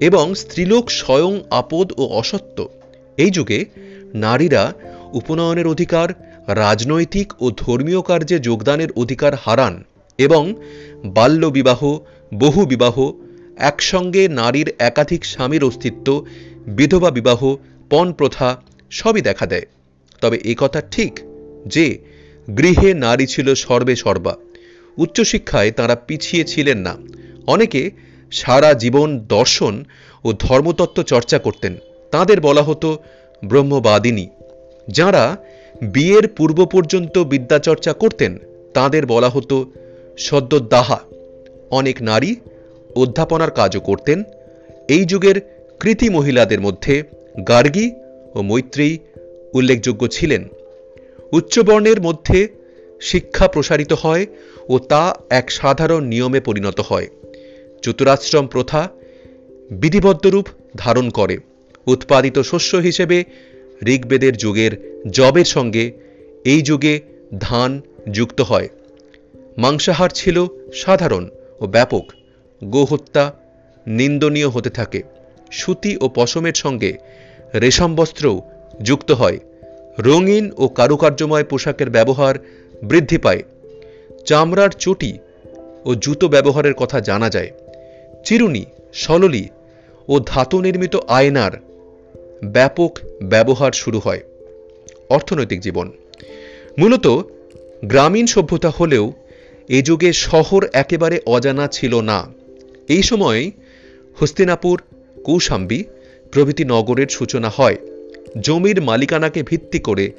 এবং স্ত্রীলোক স্বয়ং আপদ ও অসত্য। এই যুগে নারীরা উপনয়নের অধিকার, রাজনৈতিক ও ধর্মীয় কার্যে যোগদানের অধিকার হারান এবং বাল্যবিবাহ বহু বিবাহ একসঙ্গে নারীর একাধিক স্বামীর অস্তিত্ব, বিধবা বিবাহ, পণ প্রথা সবই দেখা দেয়। তবে এ কথা ঠিক যে, গৃহে নারী ছিল সর্বে সর্বা। উচ্চশিক্ষায় তারা পিছিয়ে ছিলেন না। অনেকে সারা জীবন দর্শন ও ধর্মতত্ত্ব চর্চা করতেন। তাদের বলা হতো ব্রহ্মবাদিনী। যারা বিয়ের পূর্ব পর্যন্ত বিদ্যাচর্চা করতেন, তাদের বলা হতো সদ্যদাহা অনেক নারী অধ্যাপনার কাজও করতেন। এই যুগের কৃতি মহিলাদের মধ্যে গার্গী ও মৈত্রেয়ী উল্লেখযোগ্য ছিলেন। উচ্চবর্ণের মধ্যে শিক্ষা প্রসারিত হয় ও তা এক সাধারণ নিয়মে পরিণত হয়। চতুরাশ্রম প্রথা বিধিবদ্ধ রূপ ধারণ করে। উৎপাদিত শস্য হিসেবে ঋগ্বেদের যুগের জবের সঙ্গে এই যুগে ধান যুক্ত হয়। মাংসাহার ছিল সাধারণ ও ব্যাপক। গোহত্যা নিন্দনীয় হতে থাকে। সুতি ও পশমের সঙ্গে রেশম বস্ত্রও যুক্ত হয়। রঙিন ও কারুকার্যময় পোশাকের ব্যবহার বৃদ্ধি পায়। চামড়ার চটি ও জুতো ব্যবহারের কথা জানা যায়। চিরুনি, সললি ও ধাতু নির্মিত আয়নার ব্যাপক ব্যবহার শুরু হয় অর্থনৈতিক জীবন। মূলত গ্রামীণ সভ্যতা হলেও এ যুগে শহর একেবারে অজানা ছিল না। এই সময় হস্তিনাপুর, কৌশাম্বী প্রভৃতি নগরের সূচনা হয়। জমির মালিকানাকে ভিত্তি করে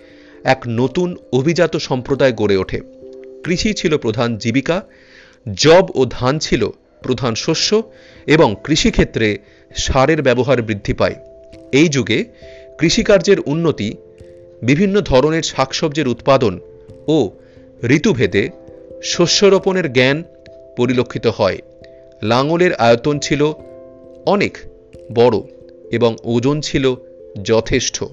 এক নতুন অভিজাত সম্প্রদায় গড়ে ওঠে। কৃষি ছিল প্রধান জীবিকা, জব ও ধান ছিল প্রধান শস্য এবং কৃষিক্ষেত্রে সারের ব্যবহার বৃদ্ধি পায়। এই যুগে কৃষিকার্যের উন্নতি, বিভিন্ন ধরনের শাকসবজির উৎপাদন ও ঋতুভেদে শস্য রোপণের জ্ঞান পরিলক্ষিত হয়। লাঙলের আয়তন ছিল অনেক বড় এবং ওজন ছিল যথেষ্ট।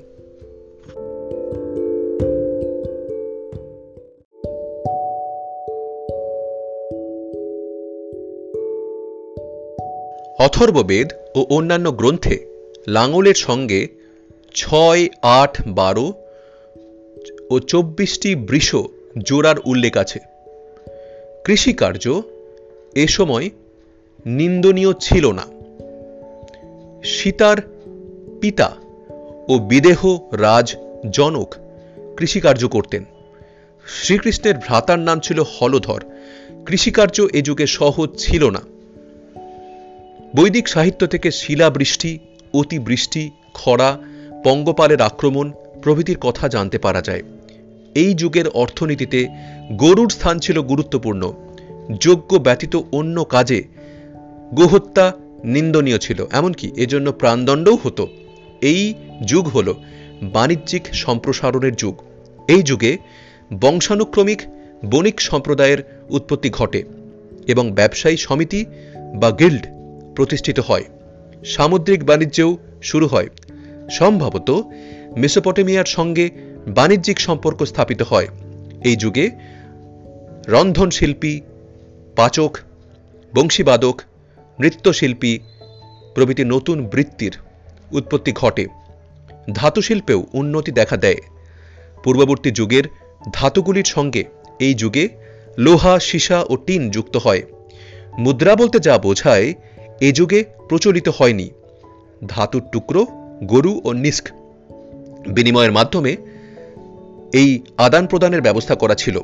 অথর্ববেদ ও অন্যান্য গ্রন্থে লাঙলের সঙ্গে ছয়, আট, বারো ও চব্বিশটি বৃষ জোড়ার উল্লেখ আছে। কৃষিকার্য এ সময় নিন্দনীয় ছিল না। সীতার পিতা ও বিদেহ রাজ জনক কৃষিকার্য করতেন। শ্রীকৃষ্ণের ভ্রাতার নাম ছিল হলধর। কৃষিকার্য এ যুগে সহজ ছিল না। বৈদিক সাহিত্য থেকে শিলাবৃষ্টি, অতিবৃষ্টি, খরা, পঙ্গপালের আক্রমণ প্রভৃতির কথা জানতে পারা যায়। এই যুগের অর্থনীতিতে গরুর স্থান ছিল গুরুত্বপূর্ণ। যোগ্য ব্যতীত অন্য কাজে গোহত্যা নিন্দনীয় ছিল, এমনকি এজন্য প্রাণদণ্ডও হতো। এই যুগ হল বাণিজ্যিক সম্প্রসারণের যুগ। এই যুগে বংশানুক্রমিক বণিক সম্প্রদায়ের উৎপত্তি ঘটে এবং ব্যবসায়ী সমিতি বা গিল্ড প্রতিষ্ঠিত হয়। সামুদ্রিক বাণিজ্যও শুরু হয়। সম্ভবত মেসোপটেমিয়ার সঙ্গে বাণিজ্যিক সম্পর্ক স্থাপিত হয়। এই যুগে রন্ধনশিল্পী, পাচক, বংশীবাদক নৃত্যশিল্পী প্রভৃতি নতুন বৃত্তির উৎপত্তি ঘটে। ধাতুশিল্পেও উন্নতি দেখা দেয়। পূর্ববর্তী যুগের ধাতুগুলির সঙ্গে এই যুগে লোহা, সীসা ও টিন যুক্ত হয়। মুদ্রা বলতে যা বোঝায়, এ যুগে প্রচলিত হয়নি। ধাতুর টুকরো, গরু ও নিস্ক বিনিময়ের মাধ্যমে এই আদান প্রদানের ব্যবস্থা করা ছিল।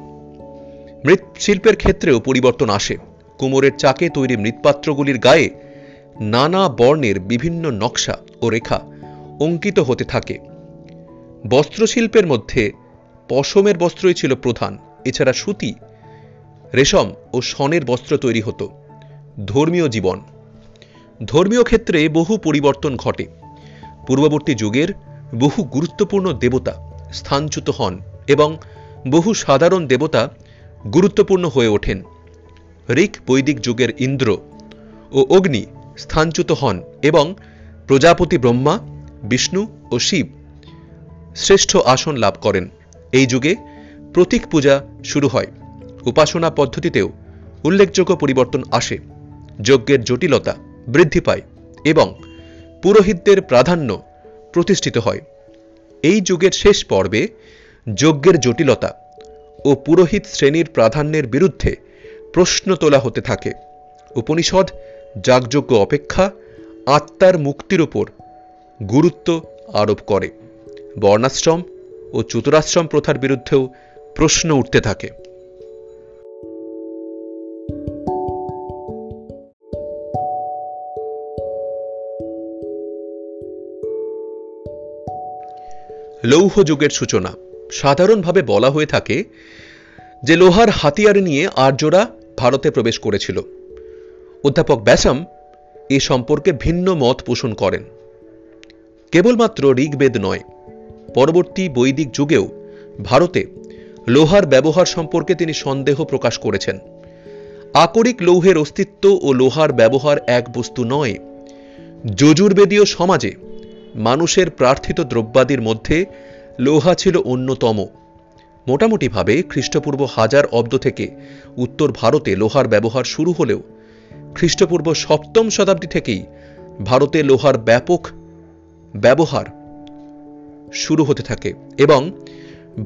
মৃৎশিল্পের ক্ষেত্রেও পরিবর্তন আসে। কুমোরের চাকে তৈরি মৃৎপাত্রগুলির গায়ে নানা বর্ণের বিভিন্ন নকশা ও রেখা অঙ্কিত হতে থাকে। বস্ত্রশিল্পের মধ্যে পশমের বস্ত্রই ছিল প্রধান, এছাড়া সুতি, রেশম ও শনের বস্ত্র তৈরি হতো। ধর্মীয় জীবন। ধর্মীয় ক্ষেত্রে বহু পরিবর্তন ঘটে। পূর্ববর্তী যুগের বহু গুরুত্বপূর্ণ দেবতা স্থানচ্যুত হন এবং বহু সাধারণ দেবতা গুরুত্বপূর্ণ হয়ে ওঠেন। ঋক বৈদিক যুগের ইন্দ্র ও অগ্নি স্থানচ্যুত হন এবং প্রজাপতি ব্রহ্মা, বিষ্ণু ও শিব শ্রেষ্ঠ আসন লাভ করেন। এই যুগে প্রতীক পূজা শুরু হয়। উপাসনা পদ্ধতিতেও উল্লেখযোগ্য পরিবর্তন আসে। যজ্ঞের জটিলতা বৃদ্ধি পায় এবং পুরোহিতদের প্রাধান্য প্রতিষ্ঠিত হয়। এই যুগের শেষ পর্বে যজ্ঞের জটিলতা ও পুরোহিত শ্রেণির প্রাধান্যের বিরুদ্ধে প্রশ্ন তোলা হতে থাকে। উপনিষদ, যাগযজ্ঞ অপেক্ষা, আত্মার মুক্তির ওপর গুরুত্ব আরোপ করে। বর্ণাশ্রম ও চতুরাশ্রম প্রথার বিরুদ্ধেও প্রশ্ন উঠতে থাকে। লৌহ যুগের সূচনা। সাধারণভাবে বলা হয়ে থাকে যে লোহার হাতিয়ার নিয়ে আর্যরা ভারতে প্রবেশ করেছিল। অধ্যাপক ব্যাসাম এ সম্পর্কে ভিন্ন মত পোষণ করেন। কেবলমাত্র ঋগ্বেদ নয়, পরবর্তী বৈদিক যুগেও ভারতে লোহার ব্যবহার সম্পর্কে তিনি সন্দেহ প্রকাশ করেছেন। আকরিক লৌহের অস্তিত্ব ও লোহার ব্যবহার এক বস্তু নয়, যজুর্বেদীয় সমাজে মানুষের প্রার্থিত দ্রব্যাদির মধ্যে লোহা ছিল অন্যতম। মোটামুটিভাবে খ্রিস্টপূর্ব হাজার অব্দ থেকে উত্তর ভারতে লোহার ব্যবহার শুরু হলেও খ্রিস্টপূর্ব সপ্তম শতাব্দী থেকেই ভারতে লোহার ব্যাপক ব্যবহার শুরু হতে থাকে এবং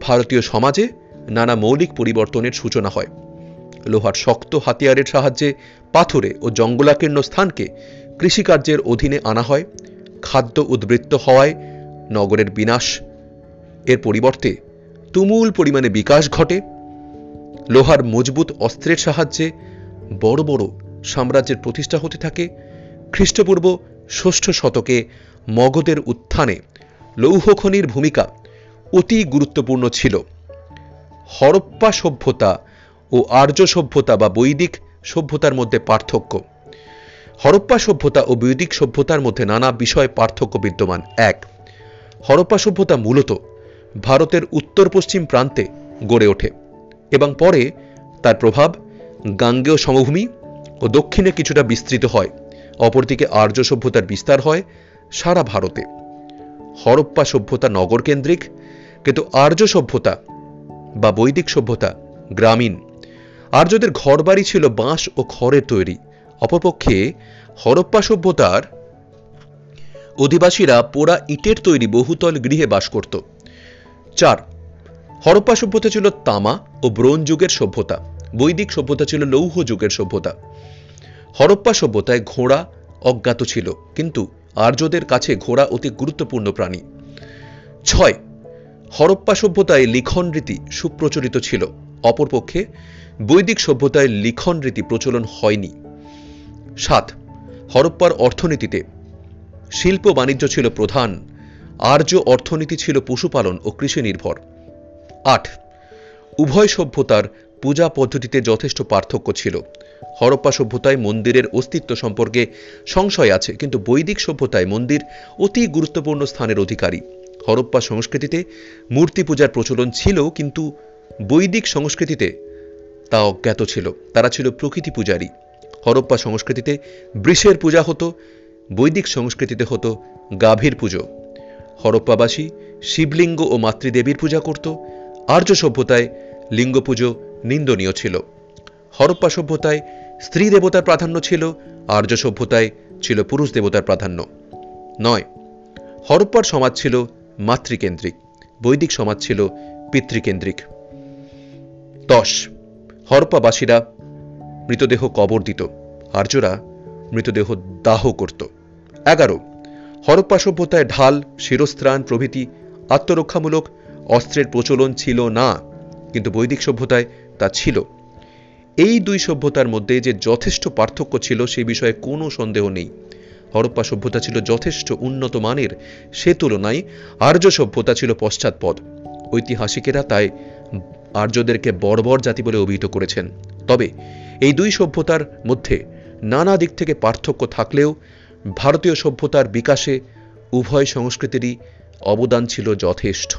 ভারতীয় সমাজে নানা মৌলিক পরিবর্তনের সূচনা হয়। লোহার শক্ত হাতিয়ারের সাহায্যে পাথরে ও জঙ্গলাকীর্ণ স্থানকে কৃষিকার্যের অধীনে আনা হয়। খাদ্য উদ্বৃত্ত হওয়ায় নগরের বিনাশ এর পরিবর্তে তুমুল পরিমাণে বিকাশ ঘটে। লোহার মজবুত অস্ত্রের সাহায্যে বড় বড় সাম্রাজ্যের প্রতিষ্ঠা হতে থাকে। খ্রিস্টপূর্ব ষষ্ঠ শতকে মগধের উত্থানে লৌহখনির ভূমিকা অতি গুরুত্বপূর্ণ ছিল। হরপ্পা সভ্যতা ও আর্য সভ্যতা বা বৈদিক সভ্যতার মধ্যে পার্থক্য। হরপ্পা সভ্যতা ও বৈদিক সভ্যতার মধ্যে নানা বিষয় পার্থক্য বিদ্যমান। এক, হরপ্পা সভ্যতা মূলত ভারতের উত্তর পশ্চিম প্রান্তে গড়ে ওঠে এবং পরে তার প্রভাব গাঙ্গেয় সমভূমি ও দক্ষিণে কিছুটা বিস্তৃত হয়। অপরদিকে আর্য সভ্যতার বিস্তার হয় সারা ভারতে। হরপ্পা সভ্যতা নগর কেন্দ্রিক, কিন্তু আর্য সভ্যতা বা বৈদিক সভ্যতা গ্রামীণ। আর্যদের ঘরবাড়ি ছিল বাঁশ ও খড়ের তৈরি। অপরপক্ষে হরপ্পা সভ্যতার অধিবাসীরা পোড়া ইটের তৈরি বহুতল গৃহে বাস করত। চার, হরপ্পা সভ্যতা ছিল তামা ও ব্রোঞ্জ যুগের সভ্যতা, বৈদিক সভ্যতা ছিল লৌহ যুগের সভ্যতা। হরপ্পা সভ্যতায় ঘোড়া অজ্ঞাত ছিল, কিন্তু আর্যদের কাছে ঘোড়া অতি গুরুত্বপূর্ণ প্রাণী। ছয়, হরপ্পা সভ্যতায় লিখন রীতি সুপ্রচলিত ছিল, অপরপক্ষে বৈদিক সভ্যতায় লিখন রীতি প্রচলন হয়নি। সাত, হরপ্পার অর্থনীতিতে শিল্প বাণিজ্য ছিল প্রধান আর্য অর্থনীতি ছিল পশুপালন ও কৃষি নির্ভর। আট, উভয় সভ্যতার পূজা পদ্ধতিতে যথেষ্ট পার্থক্য ছিল। হরপ্পা সভ্যতায় মন্দিরের অস্তিত্ব সম্পর্কে সংশয় আছে, কিন্তু বৈদিক সভ্যতায় মন্দির অতি গুরুত্বপূর্ণ স্থানের অধিকারী। হরপ্পা সংস্কৃতিতে মূর্তি পূজার প্রচলন ছিল, কিন্তু বৈদিক সংস্কৃতিতে তা অজ্ঞাত ছিল। তারা ছিল প্রকৃতি পূজারী। হরপ্পা সংস্কৃতিতে বৃষের পূজা হতো, বৈদিক সংস্কৃতিতে হতো গাভীর পুজো। হরপ্পাবাসী, শিবলিঙ্গ ও মাতৃদেবীর পূজা করত। আর্য সভ্যতায় লিঙ্গ পুজো নিন্দনীয় ছিল। হরপ্পা সভ্যতায় স্ত্রী দেবতার প্রাধান্য ছিল, আর্য সভ্যতায় ছিল পুরুষ দেবতার প্রাধান্য। নয়, হরপ্পার সমাজ ছিল মাতৃকেন্দ্রিক, বৈদিক সমাজ ছিল পিতৃকেন্দ্রিক। দশ, হরপ্পাবাসীরা মৃতদেহ কবর দিত, আর্যরা মৃতদেহ দাহ করত। এগারো হরপ্পা সভ্যতায় ঢাল, শিরস্ত্রাণ প্রভৃতি আত্মরক্ষামূলক অস্ত্রের প্রচলন ছিল না, কিন্তু বৈদিক সভ্যতায় তা ছিল। এই দুই সভ্যতার মধ্যে যে যথেষ্ট পার্থক্য ছিল সে বিষয়ে কোনো সন্দেহ নেই। হরপ্পা সভ্যতা ছিল যথেষ্ট উন্নত মানের, সে তুলনায় আর্য সভ্যতা ছিল পশ্চাৎপদ। ঐতিহাসিকেরা তাই আর্যদেরকে বর্বর জাতি বলে অভিহিত করেছেন। তবে এই দুই সভ্যতার মধ্যে নানা দিক থেকে পার্থক্য থাকলেও ভারতীয় সভ্যতার বিকাশে উভয় সংস্কৃতিরই অবদান ছিল যথেষ্ট।